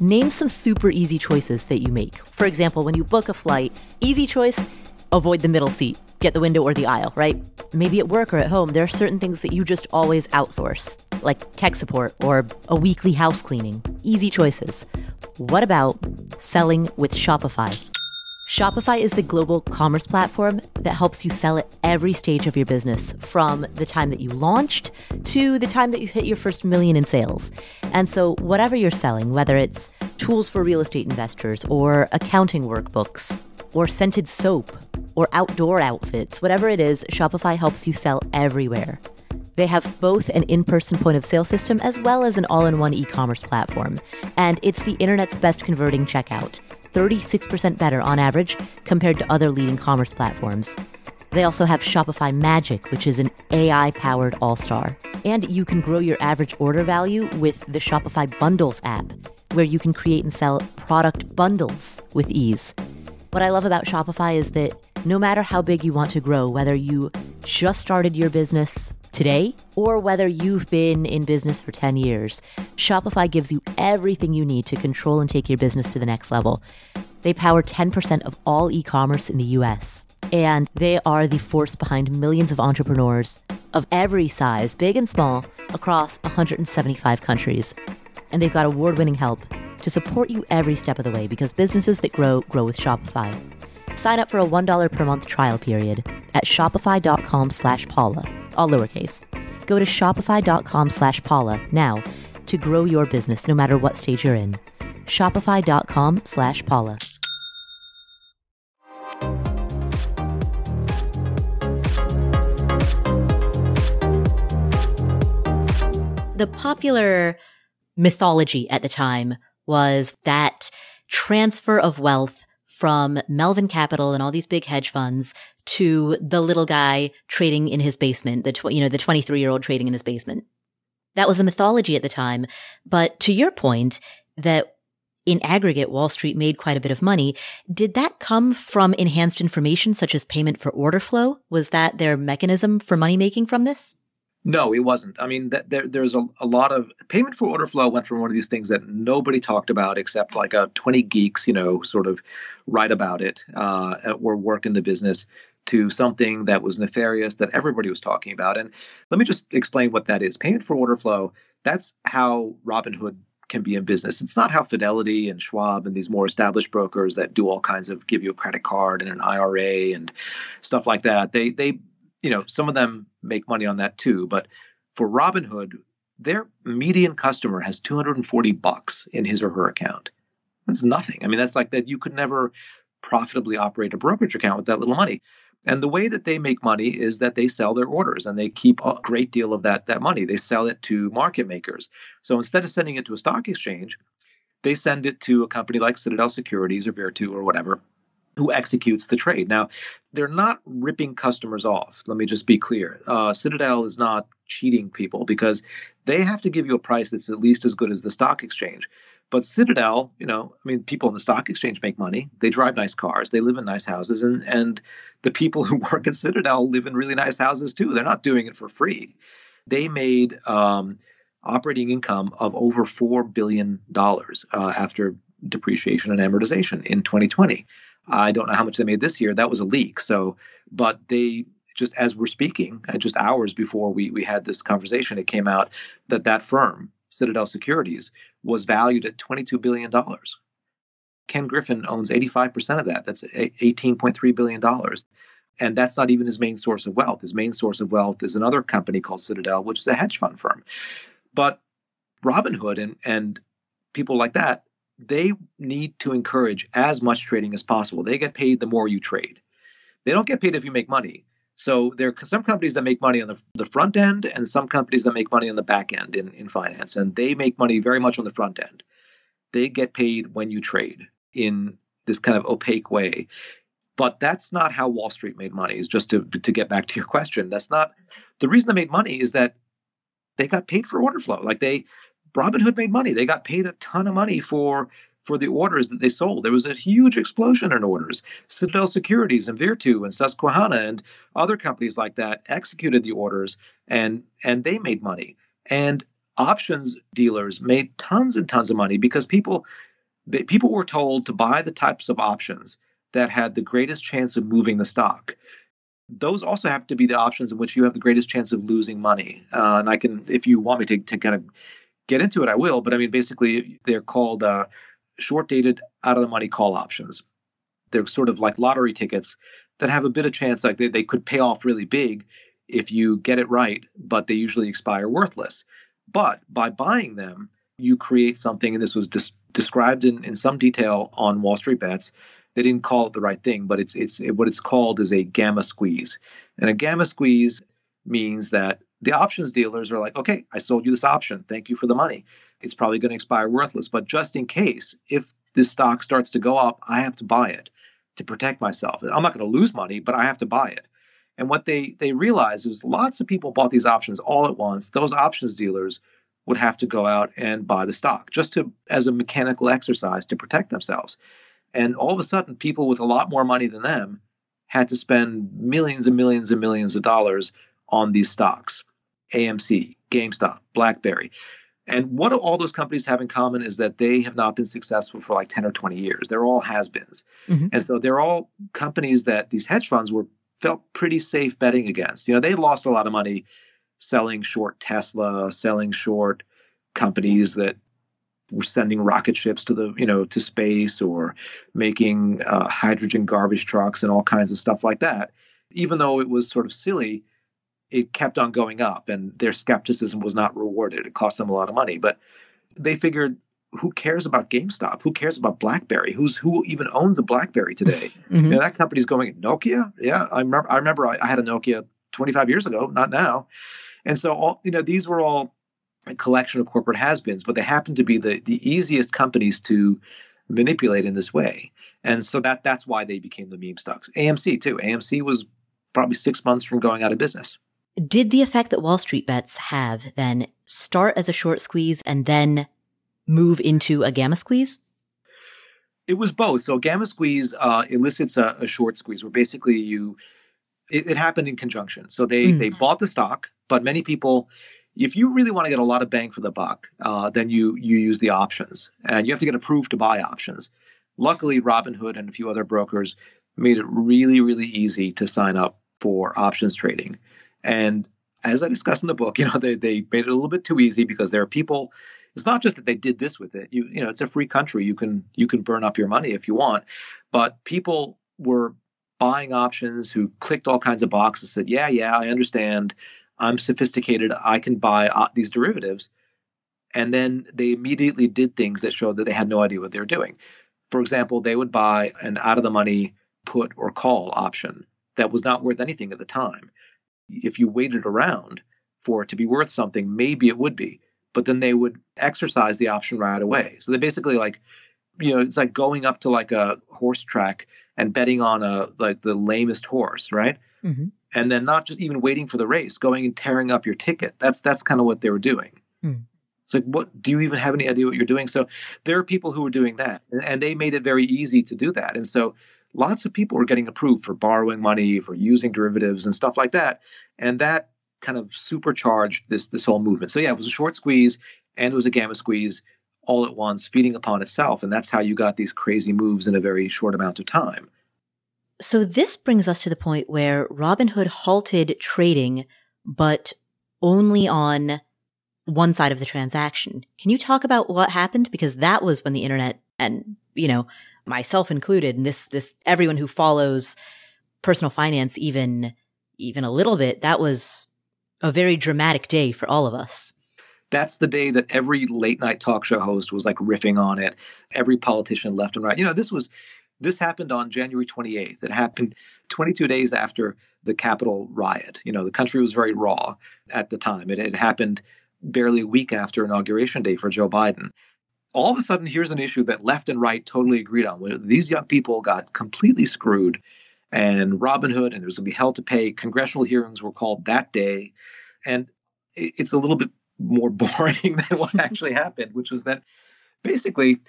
name some super easy choices that you make. For example, when you book a flight, easy choice, avoid the middle seat, get the window or the aisle, right? Maybe at work or at home, there are certain things that you just always outsource, like tech support or a weekly house cleaning. Easy choices. What about selling with Shopify? Shopify is the global commerce platform that helps you sell at every stage of your business, from the time that you launched to the time that you hit your first million in sales. And so, whatever you're selling, whether it's tools for real estate investors, or accounting workbooks, or scented soap, or outdoor outfits, whatever it is, Shopify helps you sell everywhere. They have both an in person point of sale system as well as an all in one e commerce platform. And it's the internet's best converting checkout. 36% better on average compared to other leading commerce platforms. They also have Shopify Magic, which is an AI powered all star. And you can grow your average order value with the Shopify Bundles app, where you can create and sell product bundles with ease. What I love about Shopify is that no matter how big you want to grow, whether you just started your business today or whether you've been in business for 10 years, Shopify gives you everything you need to control and take your business to the next level. They power 10% of all e commerce in the US, and they are the force behind millions of entrepreneurs of every size, big and small, across 175 countries. And they've got award winning help to support you every step of the way because businesses that grow, grow with Shopify. Sign up for a $1 per month trial period at shopify.com slash Paula, all lowercase. Go to shopify.com slash Paula now to grow your business no matter what stage you're in. Shopify.com slash Paula. The popular mythology at the time was that transfer of wealth from Melvin Capital and all these big hedge funds to the little guy trading in his basement, the tw- you know the 23 year old trading in his basement. That was the mythology at the time. But to your point, that in aggregate, Wall Street made quite a bit of money. Did that come from enhanced information such as payment for order flow? Was that their mechanism for money making from this? No, it wasn't. I mean, th- there, there's a, a lot of payment for order flow went from one of these things that nobody talked about except like a 20 geeks, you know, sort of write about it uh, or work in the business to something that was nefarious that everybody was talking about. And let me just explain what that is. Payment for order flow, that's how Robinhood can be in business. It's not how Fidelity and Schwab and these more established brokers that do all kinds of give you a credit card and an IRA and stuff like that. They they you know some of them make money on that too, but for Robinhood, their median customer has 240 bucks in his or her account. That's nothing. I mean, that's like that you could never profitably operate a brokerage account with that little money. And the way that they make money is that they sell their orders and they keep a great deal of that, that money. They sell it to market makers. So instead of sending it to a stock exchange, they send it to a company like Citadel Securities or Virtu or whatever who executes the trade. Now, they're not ripping customers off. Let me just be clear. Uh, Citadel is not cheating people because they have to give you a price that's at least as good as the stock exchange. But Citadel, you know, I mean, people in the stock exchange make money. They drive nice cars. They live in nice houses, and and the people who work at Citadel live in really nice houses too. They're not doing it for free. They made um, operating income of over four billion dollars uh, after depreciation and amortization in 2020. I don't know how much they made this year. That was a leak. So, but they just as we're speaking, just hours before we we had this conversation, it came out that that firm Citadel Securities, was valued at $22 billion. Ken Griffin owns 85% of that. That's $18.3 billion. And that's not even his main source of wealth. His main source of wealth is another company called Citadel, which is a hedge fund firm. But Robinhood and, and people like that, they need to encourage as much trading as possible. They get paid the more you trade. They don't get paid if you make money. So there are some companies that make money on the, the front end and some companies that make money on the back end in, in finance. And they make money very much on the front end. They get paid when you trade in this kind of opaque way. But that's not how Wall Street made money, is just to, to get back to your question. That's not the reason they made money is that they got paid for order flow. Like they Robinhood made money. They got paid a ton of money for for the orders that they sold. There was a huge explosion in orders. Citadel Securities and Virtu and Susquehanna and other companies like that executed the orders and and they made money. And options dealers made tons and tons of money because people they, people were told to buy the types of options that had the greatest chance of moving the stock. Those also have to be the options in which you have the greatest chance of losing money. Uh, and I can, if you want me to, to kind of get into it, I will. But I mean, basically, they're called uh, short dated out of the money call options. They're sort of like lottery tickets that have a bit of chance, like they, they could pay off really big if you get it right, but they usually expire worthless. But by buying them, you create something, and this was described in, in some detail on Wall Street Bets. They didn't call it the right thing, but it's it's it, what it's called is a gamma squeeze. And a gamma squeeze means that the options dealers are like, okay, I sold you this option. Thank you for the money it's probably going to expire worthless. But just in case, if this stock starts to go up, I have to buy it to protect myself. I'm not going to lose money, but I have to buy it. And what they they realized is lots of people bought these options all at once. Those options dealers would have to go out and buy the stock just to as a mechanical exercise to protect themselves. And all of a sudden, people with a lot more money than them had to spend millions and millions and millions of dollars on these stocks. AMC, GameStop, BlackBerry. And what all those companies have in common is that they have not been successful for like 10 or 20 years. They're all has-beens. Mm-hmm. And so they're all companies that these hedge funds were felt pretty safe betting against. You know, they lost a lot of money selling short Tesla, selling short companies that were sending rocket ships to the, you know, to space or making uh, hydrogen garbage trucks and all kinds of stuff like that. Even though it was sort of silly, it kept on going up and their skepticism was not rewarded. It cost them a lot of money. But they figured who cares about GameStop? Who cares about BlackBerry? Who's who even owns a BlackBerry today? mm-hmm. You know, that company's going Nokia. Yeah, I remember. I remember I, I, had a Nokia 25 years ago, not now. And so all you know, these were all a collection of corporate has-beens, but they happened to be the the easiest companies to manipulate in this way. And so that that's why they became the meme stocks. AMC too. AMC was probably six months from going out of business. Did the effect that Wall Street bets have then start as a short squeeze and then move into a gamma squeeze? It was both. So gamma squeeze uh, elicits a, a, short squeeze, where basically you it, it happened in conjunction. So they mm. they bought the stock, but many people, if you really want to get a lot of bang for the buck, uh, then you you use the options, and you have to get approved to buy options. Luckily, Robinhood and a few other brokers made it really really easy to sign up for options trading, and as I discussed in the book, you know they they made it a little bit too easy because there are people. It's not just that they did this with it. You you know it's a free country. You can you can burn up your money if you want, but people were buying options who clicked all kinds of boxes, said, Yeah, yeah, I understand. I'm sophisticated. I can buy uh, these derivatives. And then they immediately did things that showed that they had no idea what they were doing. For example, they would buy an out of the money put or call option that was not worth anything at the time. If you waited around for it to be worth something, maybe it would be. But then they would exercise the option right away. So they basically like, you know, it's like going up to like a horse track and betting on a like the lamest horse, right? Mm-hmm. And then not just even waiting for the race, going and tearing up your ticket. That's that's kind of what they were doing. Mm. It's like, what do you even have any idea what you're doing? So there are people who are doing that, and, and they made it very easy to do that. And so lots of people were getting approved for borrowing money, for using derivatives and stuff like that. And that kind of supercharged this this whole movement. So yeah, it was a short squeeze and it was a gamma squeeze all at once, feeding upon itself. And that's how you got these crazy moves in a very short amount of time. So this brings us to the point where Robinhood halted trading, but only on one side of the transaction. Can you talk about what happened? Because that was when the internet and, you know, myself included, and this, this, everyone who follows personal finance even, even a little bit, that was a very dramatic day for all of us that's the day that every late night talk show host was like riffing on it. Every politician left and right. You know, this was this happened on January 28th. It happened 22 days after the Capitol riot. You know, the country was very raw at the time. It had happened barely a week after inauguration day for Joe Biden. All of a sudden, here's an issue that left and right totally agreed on. These young people got completely screwed, and Robinhood, and there was going to be hell to pay. Congressional hearings were called that day, and it's a little bit more boring than what actually happened, which was that basically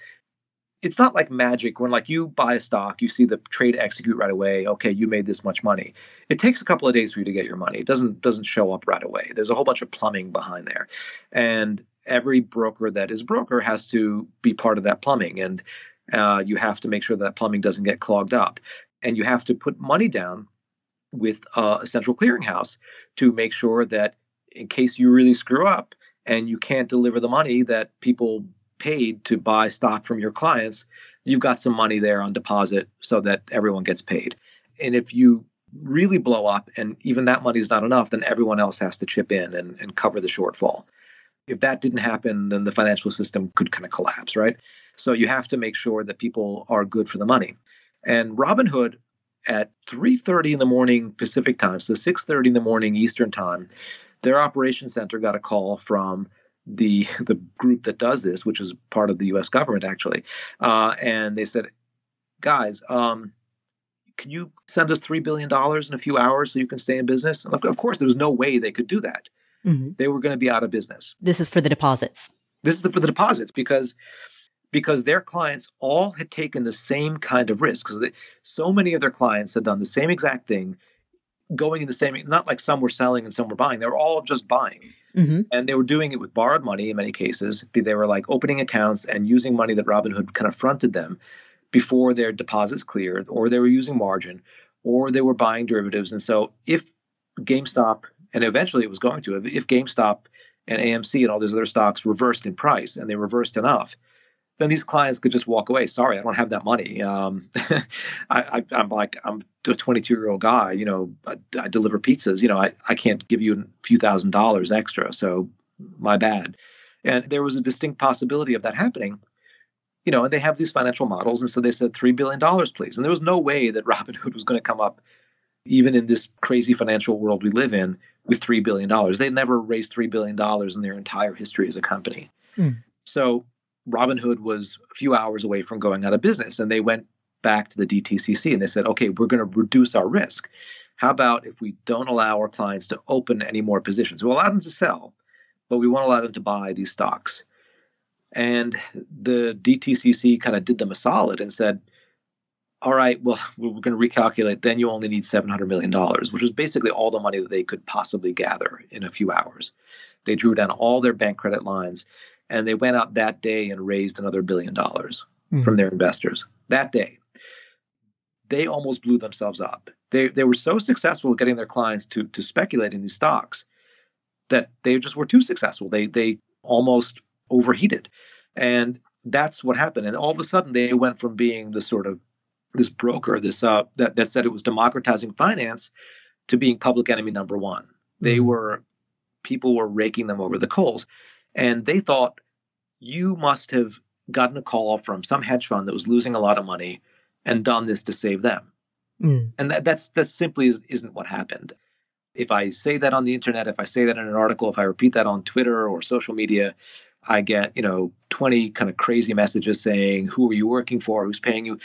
it's not like magic when like you buy a stock, you see the trade execute right away. Okay, you made this much money. It takes a couple of days for you to get your money. It doesn't doesn't show up right away. There's a whole bunch of plumbing behind there, and every broker that is broker has to be part of that plumbing, and uh, you have to make sure that plumbing doesn't get clogged up, and you have to put money down with uh, a central clearinghouse to make sure that in case you really screw up and you can't deliver the money that people paid to buy stock from your clients, you've got some money there on deposit so that everyone gets paid. And if you really blow up and even that money is not enough, then everyone else has to chip in and, and cover the shortfall. If that didn't happen, then the financial system could kind of collapse, right? So you have to make sure that people are good for the money. And Robinhood at 3:30 in the morning Pacific time, so 6:30 in the morning Eastern time, their operations center got a call from the the group that does this, which is part of the U.S. government actually, uh, and they said, "Guys, um, can you send us three billion dollars in a few hours so you can stay in business?" And of course, there was no way they could do that. Mm-hmm. They were going to be out of business. This is for the deposits. This is the, for the deposits because because their clients all had taken the same kind of risk. Because so many of their clients had done the same exact thing going in the same not like some were selling and some were buying they were all just buying mm-hmm. and they were doing it with borrowed money in many cases they were like opening accounts and using money that robinhood kind of fronted them before their deposits cleared or they were using margin or they were buying derivatives and so if gamestop and eventually it was going to if gamestop and amc and all those other stocks reversed in price and they reversed enough then these clients could just walk away. Sorry, I don't have that money. Um, I, am like, I'm a 22 year old guy. You know, I, I, deliver pizzas. You know, I, I can't give you a few thousand dollars extra. So my bad. And there was a distinct possibility of that happening. You know, and they have these financial models, and so they said three billion dollars, please. And there was no way that Robinhood was going to come up, even in this crazy financial world we live in, with three billion dollars. They never raised three billion dollars in their entire history as a company. Mm. So Robinhood was a few hours away from going out of business, and they went back to the DTCC and they said, okay, we're going to reduce our risk. How about if we don't allow our clients to open any more positions? We'll allow them to sell, but we won't allow them to buy these stocks. And the DTCC kind of did them a solid and said, all right, well, we're going to recalculate. Then you only need $700 million, which was basically all the money that they could possibly gather in a few hours. They drew down all their bank credit lines and they went out that day and raised another billion dollars mm-hmm. from their investors that day. They almost blew themselves up. They, they were so successful at getting their clients to, to speculate in these stocks that they just were too successful. They, they almost overheated. And that's what happened. And all of a sudden, they went from being the sort of this broker, this uh, that, that said it was democratizing finance, to being public enemy number one. They mm-hmm. were people were raking them over the coals, and they thought you must have gotten a call from some hedge fund that was losing a lot of money and done this to save them. Mm. And that, that's that simply is, isn't what happened. If I say that on the internet, if I say that in an article, if I repeat that on Twitter or social media, I get, you know, 20 kind of crazy messages saying, Who are you working for? Who's paying you?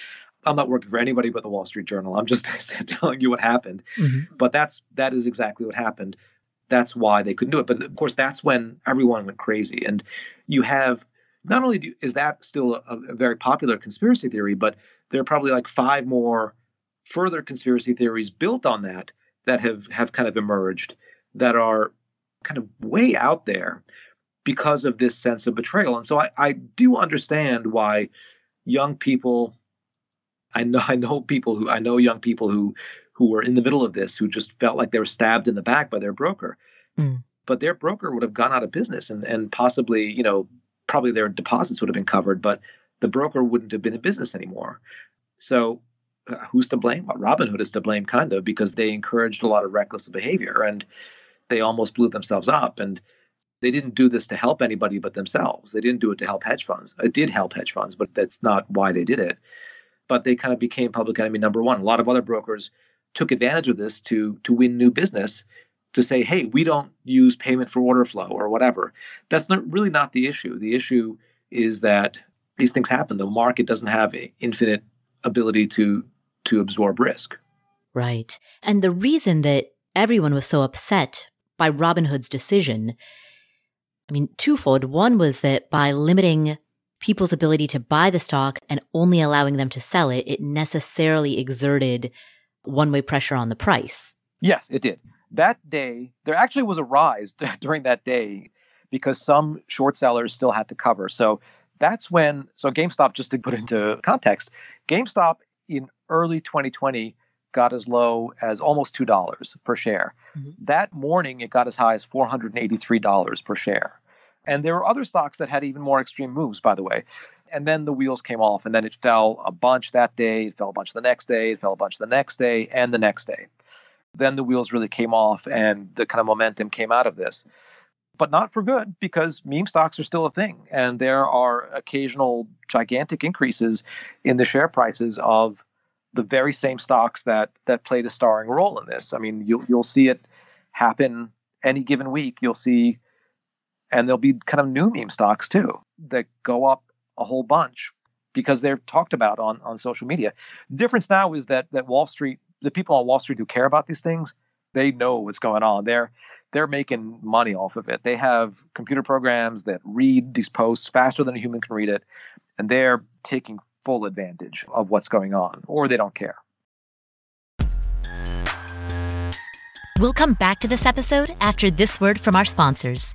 I'm not working for anybody but the Wall Street Journal. I'm just telling you what happened. Mm-hmm. But that's that is exactly what happened. That's why they couldn't do it. But of course, that's when everyone went crazy. And you have not only do, is that still a, a very popular conspiracy theory, but there are probably like five more further conspiracy theories built on that that have have kind of emerged that are kind of way out there because of this sense of betrayal. And so I, I do understand why young people I know I know people who I know young people who who were in the middle of this who just felt like they were stabbed in the back by their broker. Mm. But their broker would have gone out of business and and possibly, you know, probably their deposits would have been covered, but the broker wouldn't have been in business anymore. So uh, who's to blame? Well, Robinhood is to blame kind of because they encouraged a lot of reckless behavior and they almost blew themselves up and they didn't do this to help anybody but themselves. They didn't do it to help hedge funds. It did help hedge funds, but that's not why they did it but they kind of became public enemy number one. A lot of other brokers took advantage of this to to win new business to say, hey, we don't use payment for order flow or whatever. That's not really not the issue. The issue is that these things happen. The market doesn't have infinite ability to to absorb risk. Right. And the reason that everyone was so upset by Robinhood's decision, I mean, twofold. One was that by limiting people's ability to buy the stock and only allowing them to sell it, it necessarily exerted one way pressure on the price. Yes, it did. That day, there actually was a rise during that day because some short sellers still had to cover. So that's when, so GameStop, just to put into context, GameStop in early 2020 got as low as almost $2 per share. Mm-hmm. That morning, it got as high as $483 per share. And there were other stocks that had even more extreme moves, by the way. And then the wheels came off, and then it fell a bunch that day, it fell a bunch the next day, it fell a bunch the next day, and the next day. Then the wheels really came off, and the kind of momentum came out of this. But not for good, because meme stocks are still a thing. And there are occasional gigantic increases in the share prices of the very same stocks that that played a starring role in this. I mean, you'll you'll see it happen any given week. You'll see and there'll be kind of new meme stocks too that go up a whole bunch because they're talked about on, on social media. The difference now is that that Wall Street, the people on Wall Street who care about these things, they know what's going on. They're they're making money off of it. They have computer programs that read these posts faster than a human can read it, and they're taking full advantage of what's going on, or they don't care. We'll come back to this episode after this word from our sponsors.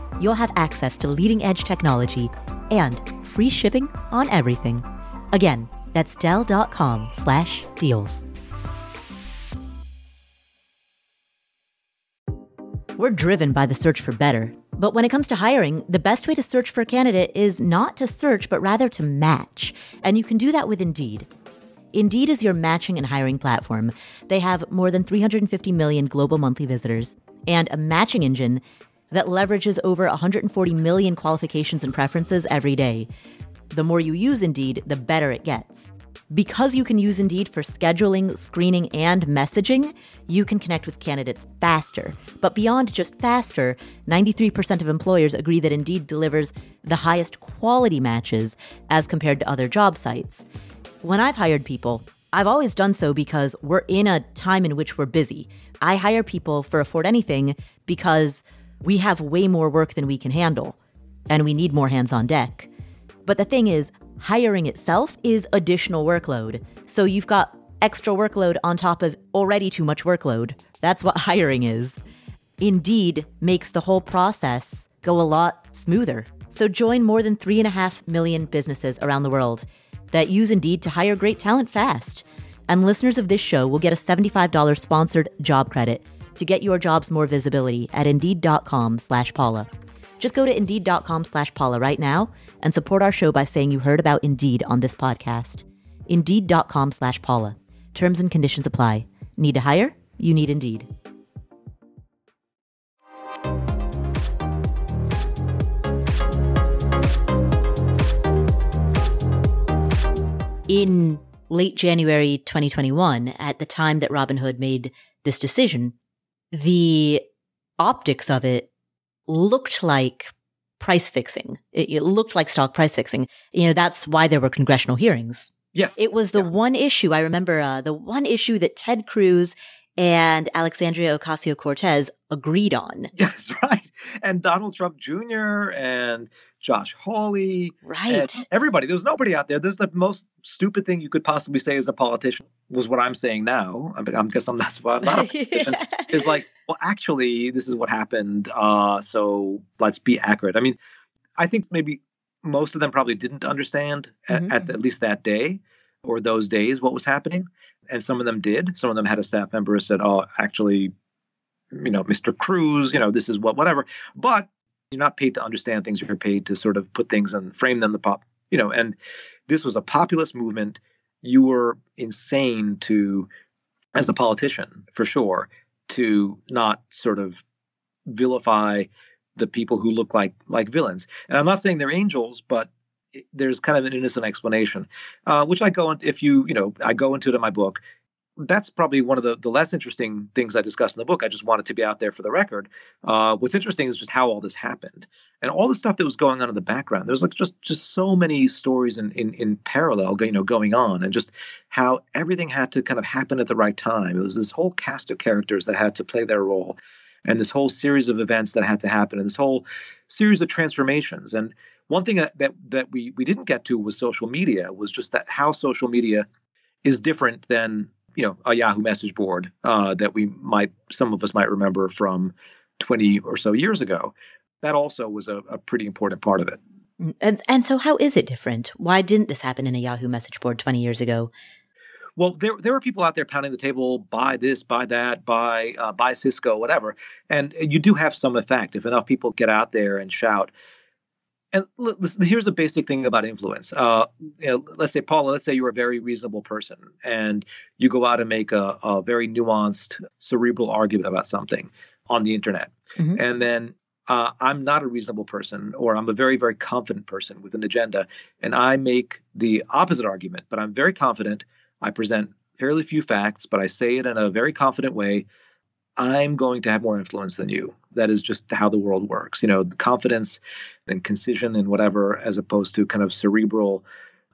you'll have access to leading edge technology and free shipping on everything. Again, that's Dell.com slash deals. We're driven by the search for better. But when it comes to hiring, the best way to search for a candidate is not to search, but rather to match. And you can do that with Indeed. Indeed is your matching and hiring platform. They have more than 350 million global monthly visitors and a matching engine that leverages over 140 million qualifications and preferences every day. The more you use Indeed, the better it gets. Because you can use Indeed for scheduling, screening, and messaging, you can connect with candidates faster. But beyond just faster, 93% of employers agree that Indeed delivers the highest quality matches as compared to other job sites. When I've hired people, I've always done so because we're in a time in which we're busy. I hire people for Afford Anything because we have way more work than we can handle, and we need more hands on deck. But the thing is, hiring itself is additional workload. So you've got extra workload on top of already too much workload. That's what hiring is. Indeed makes the whole process go a lot smoother. So join more than 3.5 million businesses around the world that use Indeed to hire great talent fast. And listeners of this show will get a $75 sponsored job credit to get your jobs more visibility at Indeed.com slash Paula. Just go to Indeed.com slash Paula right now and support our show by saying you heard about Indeed on this podcast. Indeed.com slash Paula. Terms and conditions apply. Need to hire? You need Indeed. In late January 2021, at the time that Robinhood made this decision, the optics of it looked like price fixing. It, it, looked like stock price fixing. You know, that's why there were congressional hearings. Yeah. It was the yeah. one issue I remember, uh, the one issue that Ted Cruz and Alexandria Ocasio Cortez agreed on. Yes, right. And Donald Trump Jr. and Josh Hawley. Right. Everybody. There was nobody out there. This is the most stupid thing you could possibly say as a politician, was what I'm saying now. I, mean, I guess I'm not, I'm not a politician. yeah. Is like, well, actually, this is what happened. Uh, so let's be accurate. I mean, I think maybe most of them probably didn't understand mm-hmm. at, at, at least that day or those days what was happening. And some of them did. Some of them had a staff member who said, oh, actually, you know, Mr. Cruz, you know, this is what, whatever. But you're not paid to understand things. You're paid to sort of put things and frame them the pop, you know, and this was a populist movement. You were insane to, as a politician, for sure, to not sort of vilify the people who look like like villains. And I'm not saying they're angels, but there's kind of an innocent explanation, uh, which I go into if you you know I go into it in my book that's probably one of the, the less interesting things I discuss in the book. I just wanted to be out there for the record. Uh, what's interesting is just how all this happened and all the stuff that was going on in the background. There's like just just so many stories in, in, in parallel, you know, going on, and just how everything had to kind of happen at the right time. It was this whole cast of characters that had to play their role, and this whole series of events that had to happen, and this whole series of transformations. And one thing that that, that we we didn't get to was social media. Was just that how social media is different than you know a Yahoo message board uh, that we might some of us might remember from 20 or so years ago. That also was a, a pretty important part of it. And and so how is it different? Why didn't this happen in a Yahoo message board 20 years ago? Well, there there were people out there pounding the table, buy this, buy that, buy uh, buy Cisco, whatever, and you do have some effect if enough people get out there and shout and listen, here's a basic thing about influence. Uh, you know, let's say, Paula, let's say you're a very reasonable person and you go out and make a, a very nuanced, cerebral argument about something on the internet. Mm-hmm. And then uh, I'm not a reasonable person, or I'm a very, very confident person with an agenda, and I make the opposite argument, but I'm very confident. I present fairly few facts, but I say it in a very confident way. I'm going to have more influence than you. That is just how the world works. You know, confidence and concision and whatever, as opposed to kind of cerebral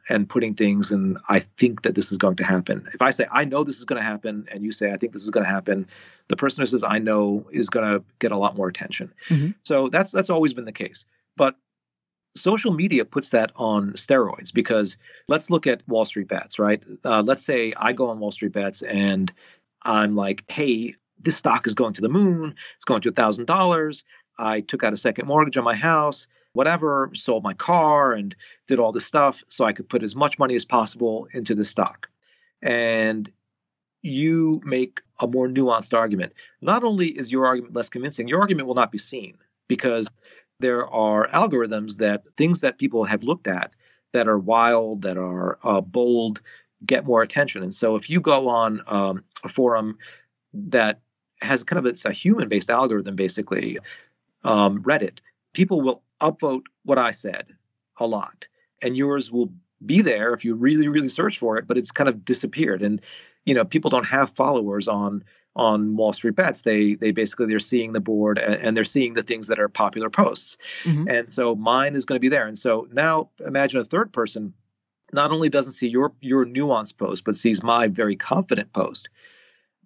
and putting things and I think that this is going to happen. If I say I know this is going to happen and you say I think this is going to happen, the person who says I know is going to get a lot more attention. Mm-hmm. So that's that's always been the case. But social media puts that on steroids because let's look at Wall Street bets, right? Uh, let's say I go on Wall Street bets and I'm like, hey, this stock is going to the moon. It's going to a thousand dollars. I took out a second mortgage on my house, whatever, sold my car and did all this stuff so I could put as much money as possible into the stock. And you make a more nuanced argument. Not only is your argument less convincing, your argument will not be seen because there are algorithms that things that people have looked at that are wild, that are uh, bold, get more attention. And so if you go on um, a forum that has kind of it's a human based algorithm basically um, Reddit, people will upvote what I said a lot, and yours will be there if you really, really search for it, but it's kind of disappeared. And you know, people don't have followers on on Wall Street Bets. They they basically they're seeing the board and, they're seeing the things that are popular posts, mm-hmm. and so mine is going to be there. And so now imagine a third person not only doesn't see your your nuanced post, but sees my very confident post.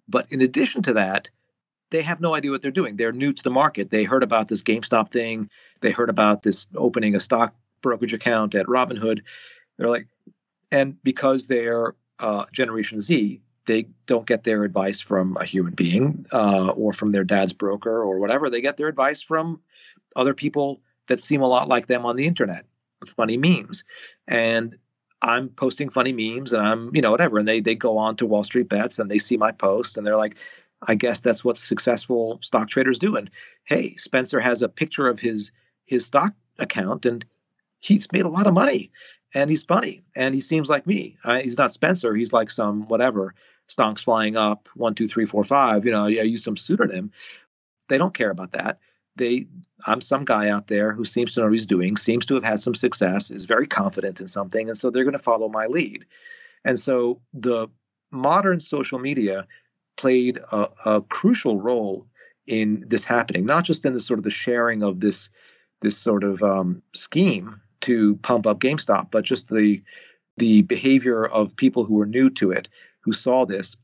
But in addition to that, they have no idea what they're doing. They're new to the market. They heard about this GameStop thing. They heard about this opening a stock brokerage account at Robinhood. They're like, and because they're uh, Generation Z, they don't get their advice from a human being uh, or from their dad's broker or whatever. They get their advice from other people that seem a lot like them on the internet, with funny memes. And I'm posting funny memes and I'm, you know, whatever. And they they go on to Wall Street Bets and they see my post and they're like, I guess that's what successful stock traders do. And hey, Spencer has a picture of his his stock account and he's made a lot of money and he's funny and he seems like me. he's not Spencer. He's like some whatever stonks flying up one two three four five. You know, I use some pseudonym. They don't care about that they I'm some guy out there who seems to know what he's doing, seems to have had some success, is very confident in something, and so they're going to follow my lead. And so the modern social media played a, a, crucial role in this happening, not just in the sort of the sharing of this this sort of um, scheme to pump up GameStop, but just the the behavior of people who were new to it, who saw this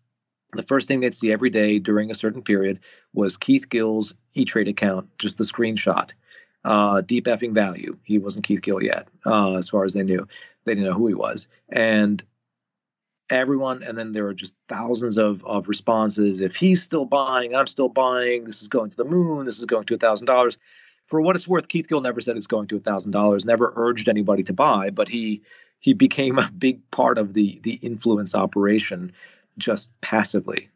the first thing they'd see every day during a certain period was Keith Gill's E Trade account, just the screenshot. Uh, deep effing value. He wasn't Keith Gill yet, uh, as far as they knew. They didn't know who he was. And everyone, and then there were just thousands of, of responses. If he's still buying, I'm still buying. This is going to the moon. This is going to a $1,000. For what it's worth, Keith Gill never said it's going to a $1,000, never urged anybody to buy, but he he became a big part of the the influence operation just passively.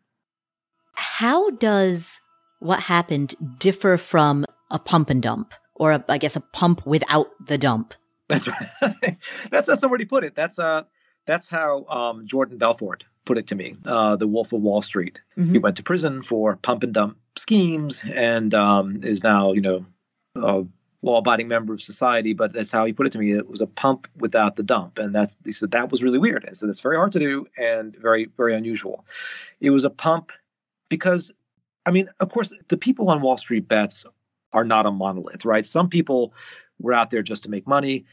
How does what happened differ from a pump and dump, or a, I guess a pump without the dump? That's right. that's how somebody put it. That's uh that's how um, Jordan Belfort put it to me. Uh, the Wolf of Wall Street. Mm-hmm. He went to prison for pump and dump schemes, and um, is now you know a law-abiding member of society, but that's how he put it to me. It was a pump without the dump, and that's he said that was really weird. And so that's very hard to do and very very unusual. It was a pump because, I mean, of course, the people on Wall Street bets are not a monolith, right? Some people were out there just to make money,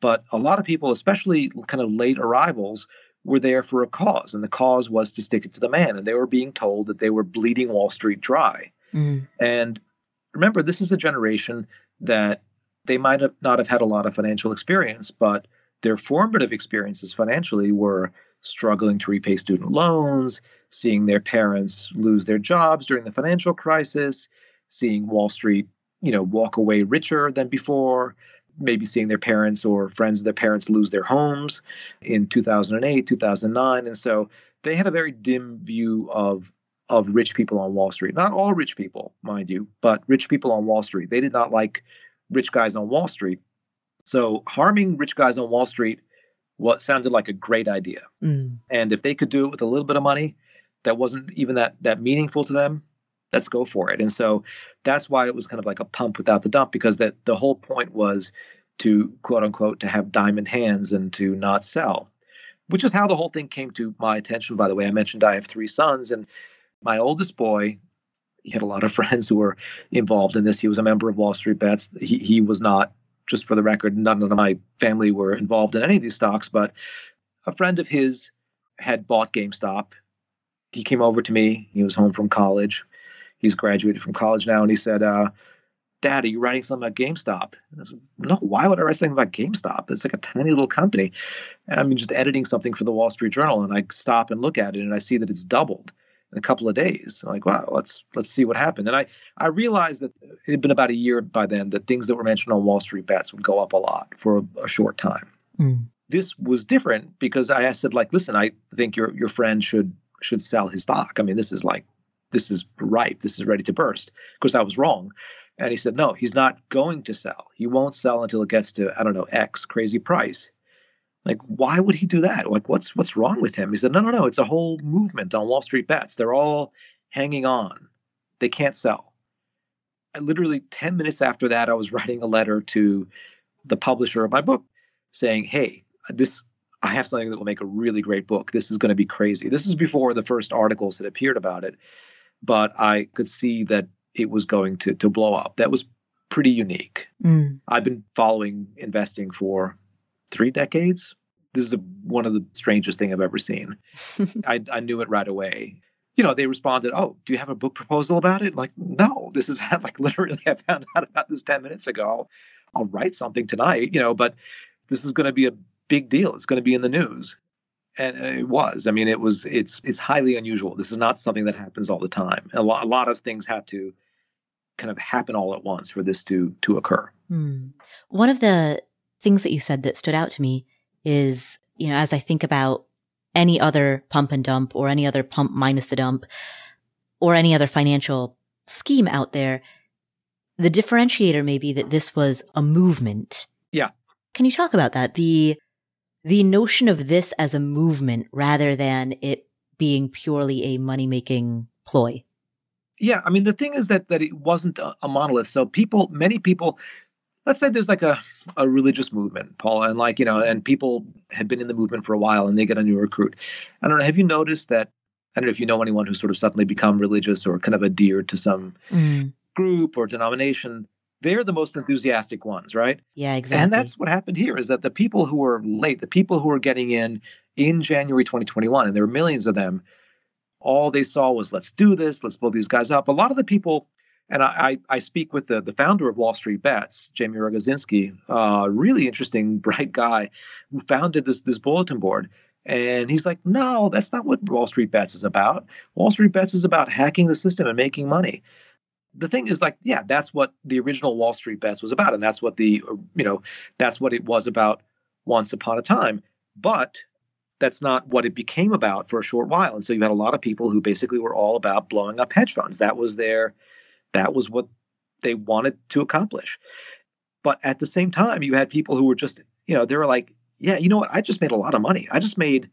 but a lot of people, especially kind of late arrivals, were there for a cause, and the cause was to stick it to the man, and they were being told that they were bleeding Wall Street dry. Mm. And remember, this is a generation that they might have not have had a lot of financial experience, but their formative experiences financially were struggling to repay student loans, seeing their parents lose their jobs during the financial crisis, seeing Wall Street, you know, walk away richer than before, maybe seeing their parents or friends of their parents lose their homes in 2008, 2009, and so they had a very dim view of of rich people on Wall Street. Not all rich people, mind you, but rich people on Wall Street. They did not like rich guys on Wall Street. So harming rich guys on Wall Street what sounded like a great idea. Mm. And if they could do it with a little bit of money that wasn't even that that meaningful to them, let's go for it. And so that's why it was kind of like a pump without the dump because that the whole point was to quote unquote to have diamond hands and to not sell. Which is how the whole thing came to my attention by the way. I mentioned I have 3 sons and my oldest boy, he had a lot of friends who were involved in this. He was a member of Wall Street Bets. He, he was not, just for the record, none of my family were involved in any of these stocks, but a friend of his had bought GameStop. He came over to me. He was home from college. He's graduated from college now, and he said, uh, Dad, are you writing something about GameStop? And I said, No, why would I write something about GameStop? It's like a tiny little company. I'm just editing something for the Wall Street Journal, and I stop and look at it, and I see that it's doubled in a couple of days. I'm like, wow, let's let's see what happened. And I I realized that it had been about a year by then that things that were mentioned on Wall Street bets would go up a lot for a, a short time. Mm. This was different because I said like, listen, I think your your friend should should sell his stock. I mean, this is like this is ripe. This is ready to burst. Because I was wrong. And he said, no, he's not going to sell. He won't sell until it gets to, I don't know, X crazy price. Like, why would he do that? Like, what's what's wrong with him? He said, no, no, no. It's a whole movement on Wall Street bets. They're all hanging on. They can't sell. literally 10 minutes after that, I was writing a letter to the publisher of my book saying, Hey, this I have something that will make a really great book. This is going to be crazy. This is before the first articles had appeared about it, but I could see that it was going to to blow up. That was pretty unique. Mm. I've been following investing for three decades. This is a, one of the strangest thing I've ever seen. I, I knew it right away. You know, they responded, "Oh, do you have a book proposal about it?" Like, no, this is like literally I found out about this ten minutes ago. I'll, I'll write something tonight, you know, but this is going to be a big deal. It's going to be in the news. And it was. I mean, it was. It's it's highly unusual. This is not something that happens all the time. A lot, a lot of things have to kind of happen all at once for this to to occur. Hmm. One of the things that you said that stood out to me is, you know, as I think about any other pump and dump or any other pump minus the dump or any other financial scheme out there, the differentiator may be that this was a movement. Yeah. Can you talk about that? The the notion of this as a movement rather than it being purely a money making ploy. Yeah, I mean the thing is that that it wasn't a, a, monolith. So people, many people, let's say there's like a a religious movement, Paul, and like you know, and people have been in the movement for a while, and they get a new recruit. I don't know. Have you noticed that? I don't know if you know anyone who's sort of suddenly become religious or kind of adhered to some mm. group or denomination they're the most enthusiastic ones, right? Yeah, exactly. And that's what happened here is that the people who were late, the people who were getting in in January 2021, and there were millions of them, all they saw was let's do this, let's blow these guys up. A lot of the people, and I, I, I speak with the, the founder of Wall Street Bets, Jamie Rogozinski, uh, really interesting, bright guy who founded this this bulletin board. And he's like, no, that's not what Wall Street Bets is about. Wall Street Bets is about hacking the system and making money the thing is like yeah that's what the original wall street bets was about and that's what the uh, you know that's what it was about once upon a time. But that's not what it became about for a short while. And so you had a lot of people who basically were all about blowing up hedge funds. That was their that was what they wanted to accomplish. But at the same time you had people who were just you know they were like yeah you know what? I just made a lot of money. I just made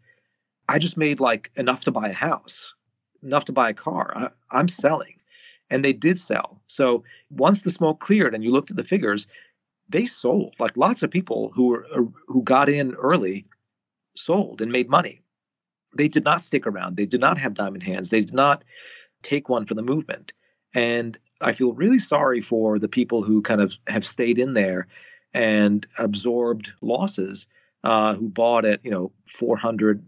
i just made like enough to buy a house enough to buy a car. I, i'm selling and they did sell. So once the smoke cleared and you looked at the figures, they sold. Like lots of people who were uh, who got in early sold and made money. They did not stick around. They did not have diamond hands. They did not take one for the movement. And I feel really sorry for the people who kind of have stayed in there and absorbed losses, uh, who bought at, you know, 400,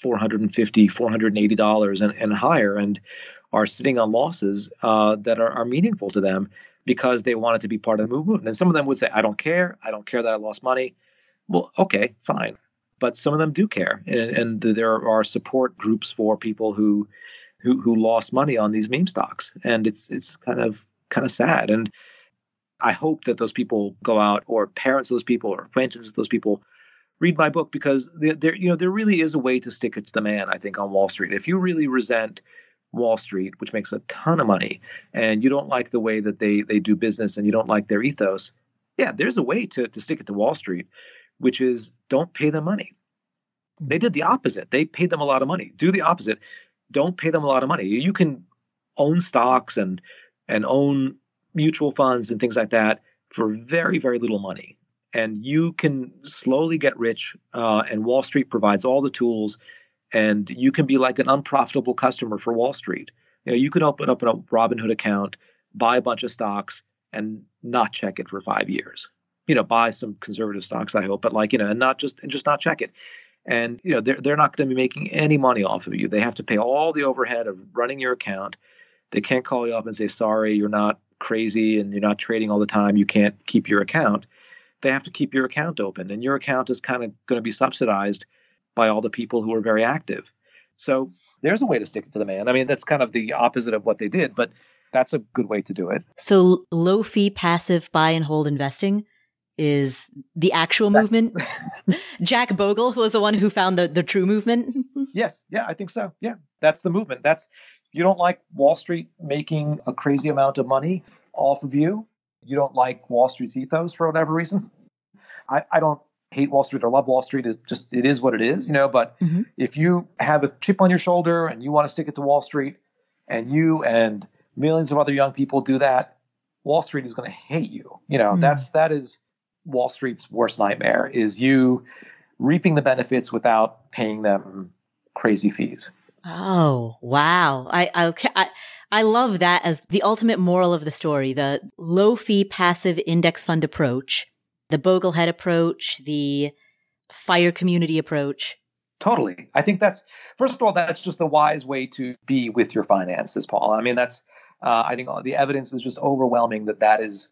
450, 480 dollars and, and higher and are sitting on losses uh, that are, are meaningful to them because they wanted to be part of the movement. And some of them would say, I don't care. I don't care that I lost money. Well, okay, fine. But some of them do care. And, and there are support groups for people who, who who lost money on these meme stocks. And it's it's kind of kind of sad. And I hope that those people go out or parents of those people or acquaintances of those people read my book because there, you know there really is a way to stick it to the man i think on wall street if you really resent Wall Street, which makes a ton of money, and you don't like the way that they they do business and you don't like their ethos, yeah, there's a way to to stick it to Wall Street, which is don't pay them money. They did the opposite. They paid them a lot of money. Do the opposite. Don't pay them a lot of money. You can own stocks and and own mutual funds and things like that for very very little money, and you can slowly get rich. Uh, and Wall Street provides all the tools and you can be like an unprofitable customer for Wall Street. You know, you could open up a Robinhood account, buy a bunch of stocks, and not check it for five years. You know, buy some conservative stocks, I hope, but like you know, and not just and just not check it. And you know, they're they're not going to be making any money off of you. They have to pay all the overhead of running your account. They can't call you up and say, "Sorry, you're not crazy and you're not trading all the time. You can't keep your account." They have to keep your account open, and your account is kind of going to be subsidized by all the people who are very active. So there's a way to stick it to the man. I mean, that's kind of the opposite of what they did, but that's a good way to do it. So low fee passive buy and hold investing is the actual that's, movement. Jack Bogle was the one who found the, the true movement. yes. Yeah, I think so. Yeah. That's the movement. That's you don't like Wall Street making a crazy amount of money off of you. You don't like Wall Street's ethos for whatever reason. I, I don't hate Wall Street or love Wall Street. Is just it is what it is, you know. But mm-hmm. if you have a chip on your shoulder and you want to stick it to Wall Street, and you and millions of other young people do that, Wall Street is going to hate you. You know, mm. that's that is Wall Street's worst nightmare is you reaping the benefits without paying them crazy fees. Oh, wow. I, okay. I, I love that as the ultimate moral of the story, the low fee passive index fund approach, the Boglehead approach, the fire community approach. Totally. I think that's, first of all, that's just the wise way to be with your finances, Paul. I mean, that's, uh, I think the evidence is just overwhelming that that is,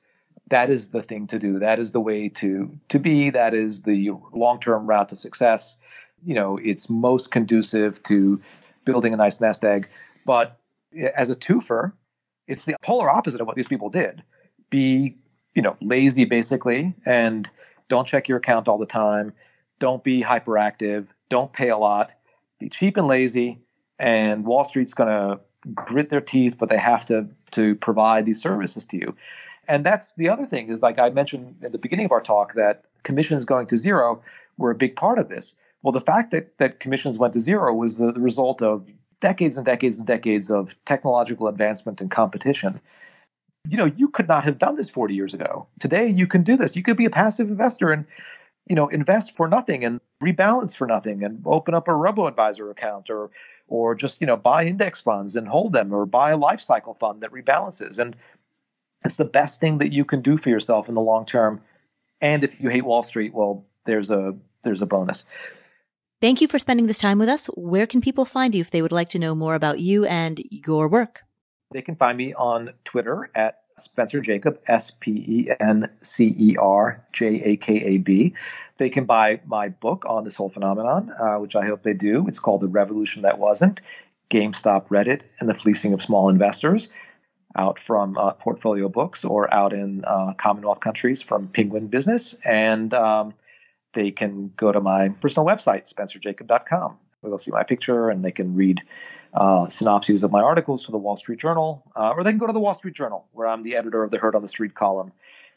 that is the thing to do. That is the way to, to be. That is the long-term route to success. You know, it's most conducive to building a nice nest egg. But as a twofer, it's the polar opposite of what these people did. Be, you know, lazy basically, and don't check your account all the time. Don't be hyperactive. Don't pay a lot. Be cheap and lazy. And Wall Street's going to grit their teeth, but they have to to provide these services to you. And that's the other thing is like I mentioned at the beginning of our talk that commissions going to zero were a big part of this. Well, the fact that, that commissions went to zero was the, the result of decades and decades and decades of technological advancement and competition. You know, you could not have done this 40 years ago. Today, you can do this. You could be a passive investor and, you know, invest for nothing and rebalance for nothing and open up a robo advisor account or, or just, you know, buy index funds and hold them or buy a life cycle fund that rebalances. And it's the best thing that you can do for yourself in the long term. And if you hate Wall Street, well, there's a there's a bonus. Thank you for spending this time with us. Where can people find you if they would like to know more about you and your work? They can find me on Twitter at Spencer Jakab, S P E N C E R J A K A B. They can buy my book on this whole phenomenon, uh, which I hope they do. It's called The Revolution That Wasn't GameStop, Reddit, and the Fleecing of Small Investors, out from uh, Portfolio Books or out in uh, Commonwealth countries from Penguin Business. And um, they can go to my personal website, spencerjakab.com, where they'll see my picture and they can read uh, synopses of my articles for the Wall Street Journal, uh, or they can go to the Wall Street Journal, where I'm the editor of the Heard on the Street column,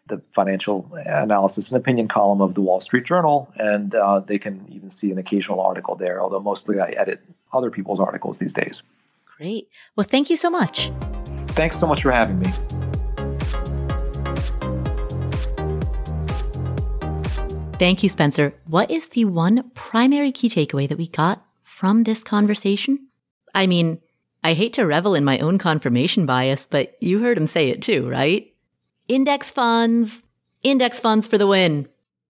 the financial analysis and opinion column of the Wall Street Journal, and uh, they can even see an occasional article there, although mostly I edit other people's articles these days. Great. Well, thank you so much. Thanks so much for having me. Thank you, Spencer. What is the one primary key takeaway that we got from this conversation? I mean, I hate to revel in my own confirmation bias, but you heard him say it too, right? Index funds, index funds for the win.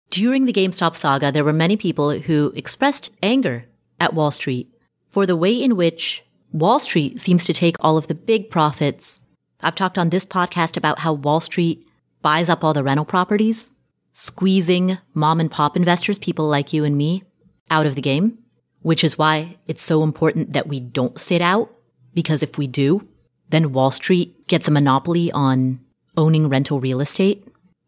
During the GameStop saga, there were many people who expressed anger at Wall Street for the way in which Wall Street seems to take all of the big profits. I've talked on this podcast about how Wall Street buys up all the rental properties squeezing mom and pop investors, people like you and me, out of the game, which is why it's so important that we don't sit out. Because if we do, then Wall Street gets a monopoly on owning rental real estate.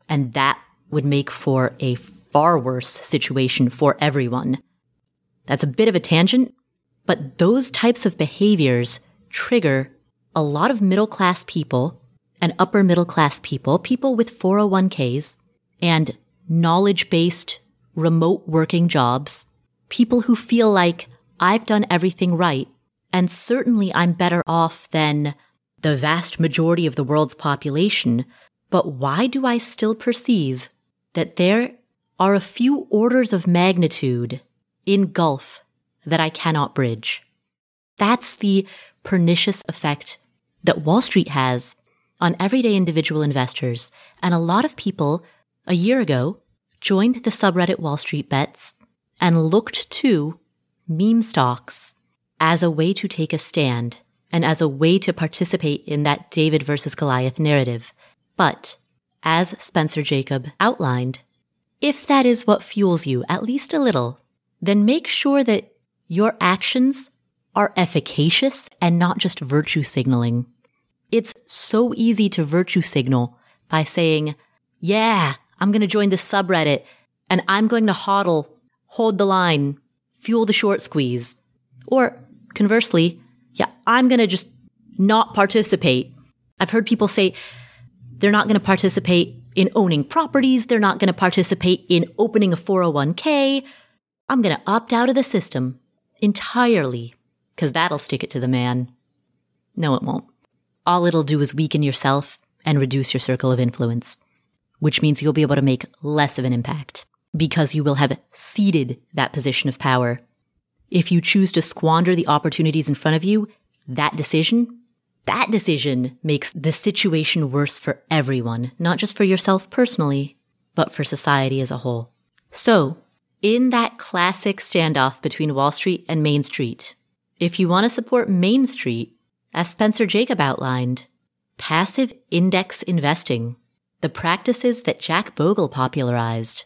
And that would make for a far worse situation for everyone. That's a bit of a tangent, but those types of behaviors trigger a lot of middle class people and upper middle class people, people with 401ks, and knowledge based remote working jobs, people who feel like I've done everything right, and certainly I'm better off than the vast majority of the world's population, but why do I still perceive that there are a few orders of magnitude in gulf that I cannot bridge? That's the pernicious effect that Wall Street has on everyday individual investors. And a lot of people a year ago, joined the subreddit Wall Street Bets and looked to meme stocks as a way to take a stand and as a way to participate in that David versus Goliath narrative. But as Spencer Jakab outlined, if that is what fuels you at least a little, then make sure that your actions are efficacious and not just virtue signaling. It's so easy to virtue signal by saying, yeah, I'm going to join this subreddit and I'm going to hodl, hold the line, fuel the short squeeze. Or conversely, yeah, I'm going to just not participate. I've heard people say they're not going to participate in owning properties. They're not going to participate in opening a 401k. I'm going to opt out of the system entirely because that'll stick it to the man. No, it won't. All it'll do is weaken yourself and reduce your circle of influence, which means you'll be able to make less of an impact because you will have ceded that position of power. If you choose to squander the opportunities in front of you, that decision, that decision makes the situation worse for everyone, not just for yourself personally, but for society as a whole. So, in that classic standoff between Wall Street and Main Street, if you want to support Main Street, as Spencer Jakab outlined, passive index investing, the practices that Jack Bogle popularized,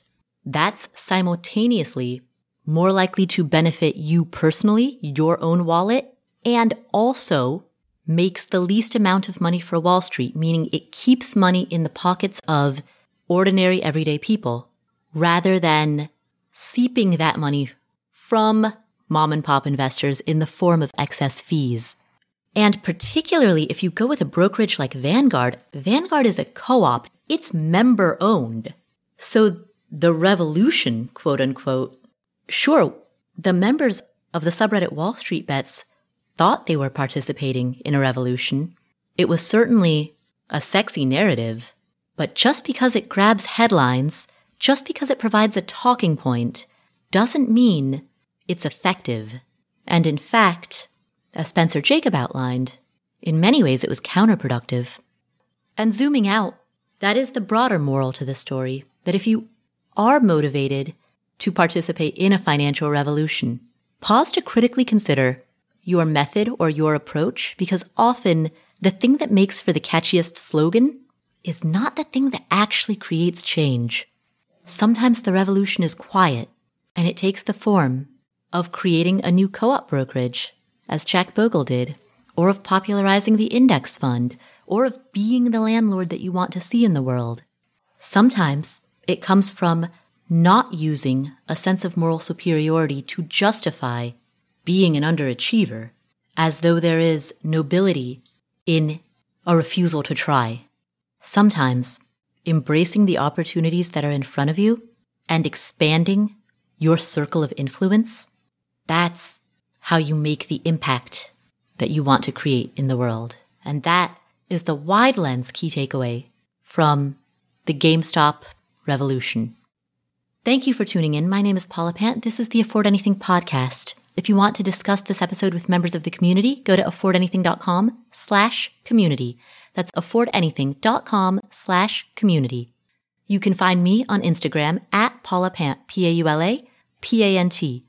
that's simultaneously more likely to benefit you personally, your own wallet, and also makes the least amount of money for Wall Street, meaning it keeps money in the pockets of ordinary everyday people rather than seeping that money from mom and pop investors in the form of excess fees. And particularly if you go with a brokerage like Vanguard, Vanguard is a co-op. It's member owned. So the revolution, quote unquote, sure, the members of the subreddit Wall Street Bets thought they were participating in a revolution. It was certainly a sexy narrative, but just because it grabs headlines, just because it provides a talking point, doesn't mean it's effective. And in fact, as Spencer Jakab outlined, in many ways it was counterproductive. And zooming out, that is the broader moral to the story that if you are motivated to participate in a financial revolution, pause to critically consider your method or your approach because often the thing that makes for the catchiest slogan is not the thing that actually creates change. Sometimes the revolution is quiet and it takes the form of creating a new co-op brokerage, as Jack Bogle did, or of popularizing the index fund, or of being the landlord that you want to see in the world. Sometimes it comes from not using a sense of moral superiority to justify being an underachiever, as though there is nobility in a refusal to try. Sometimes embracing the opportunities that are in front of you and expanding your circle of influence that's how you make the impact that you want to create in the world. And that is the wide lens key takeaway from the GameStop revolution. Thank you for tuning in. My name is Paula Pant. This is the Afford Anything podcast. If you want to discuss this episode with members of the community, go to affordanything.com slash community. That's affordanything.com slash community. You can find me on Instagram at Paula Pant, P-A-U-L-A, P-A-N-T.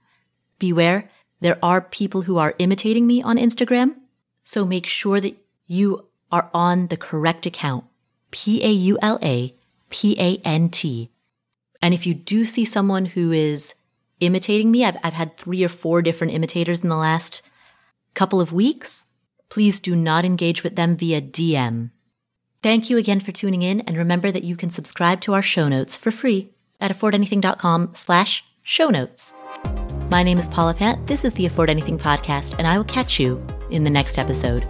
Beware, there are people who are imitating me on Instagram. So make sure that you are on the correct account. P-A-U-L-A-P-A-N-T. And if you do see someone who is imitating me, I've, I've had three or four different imitators in the last couple of weeks. Please do not engage with them via DM. Thank you again for tuning in. And remember that you can subscribe to our show notes for free at affordanything.com slash show notes. My name is Paula Pant. This is the Afford Anything podcast, and I will catch you in the next episode.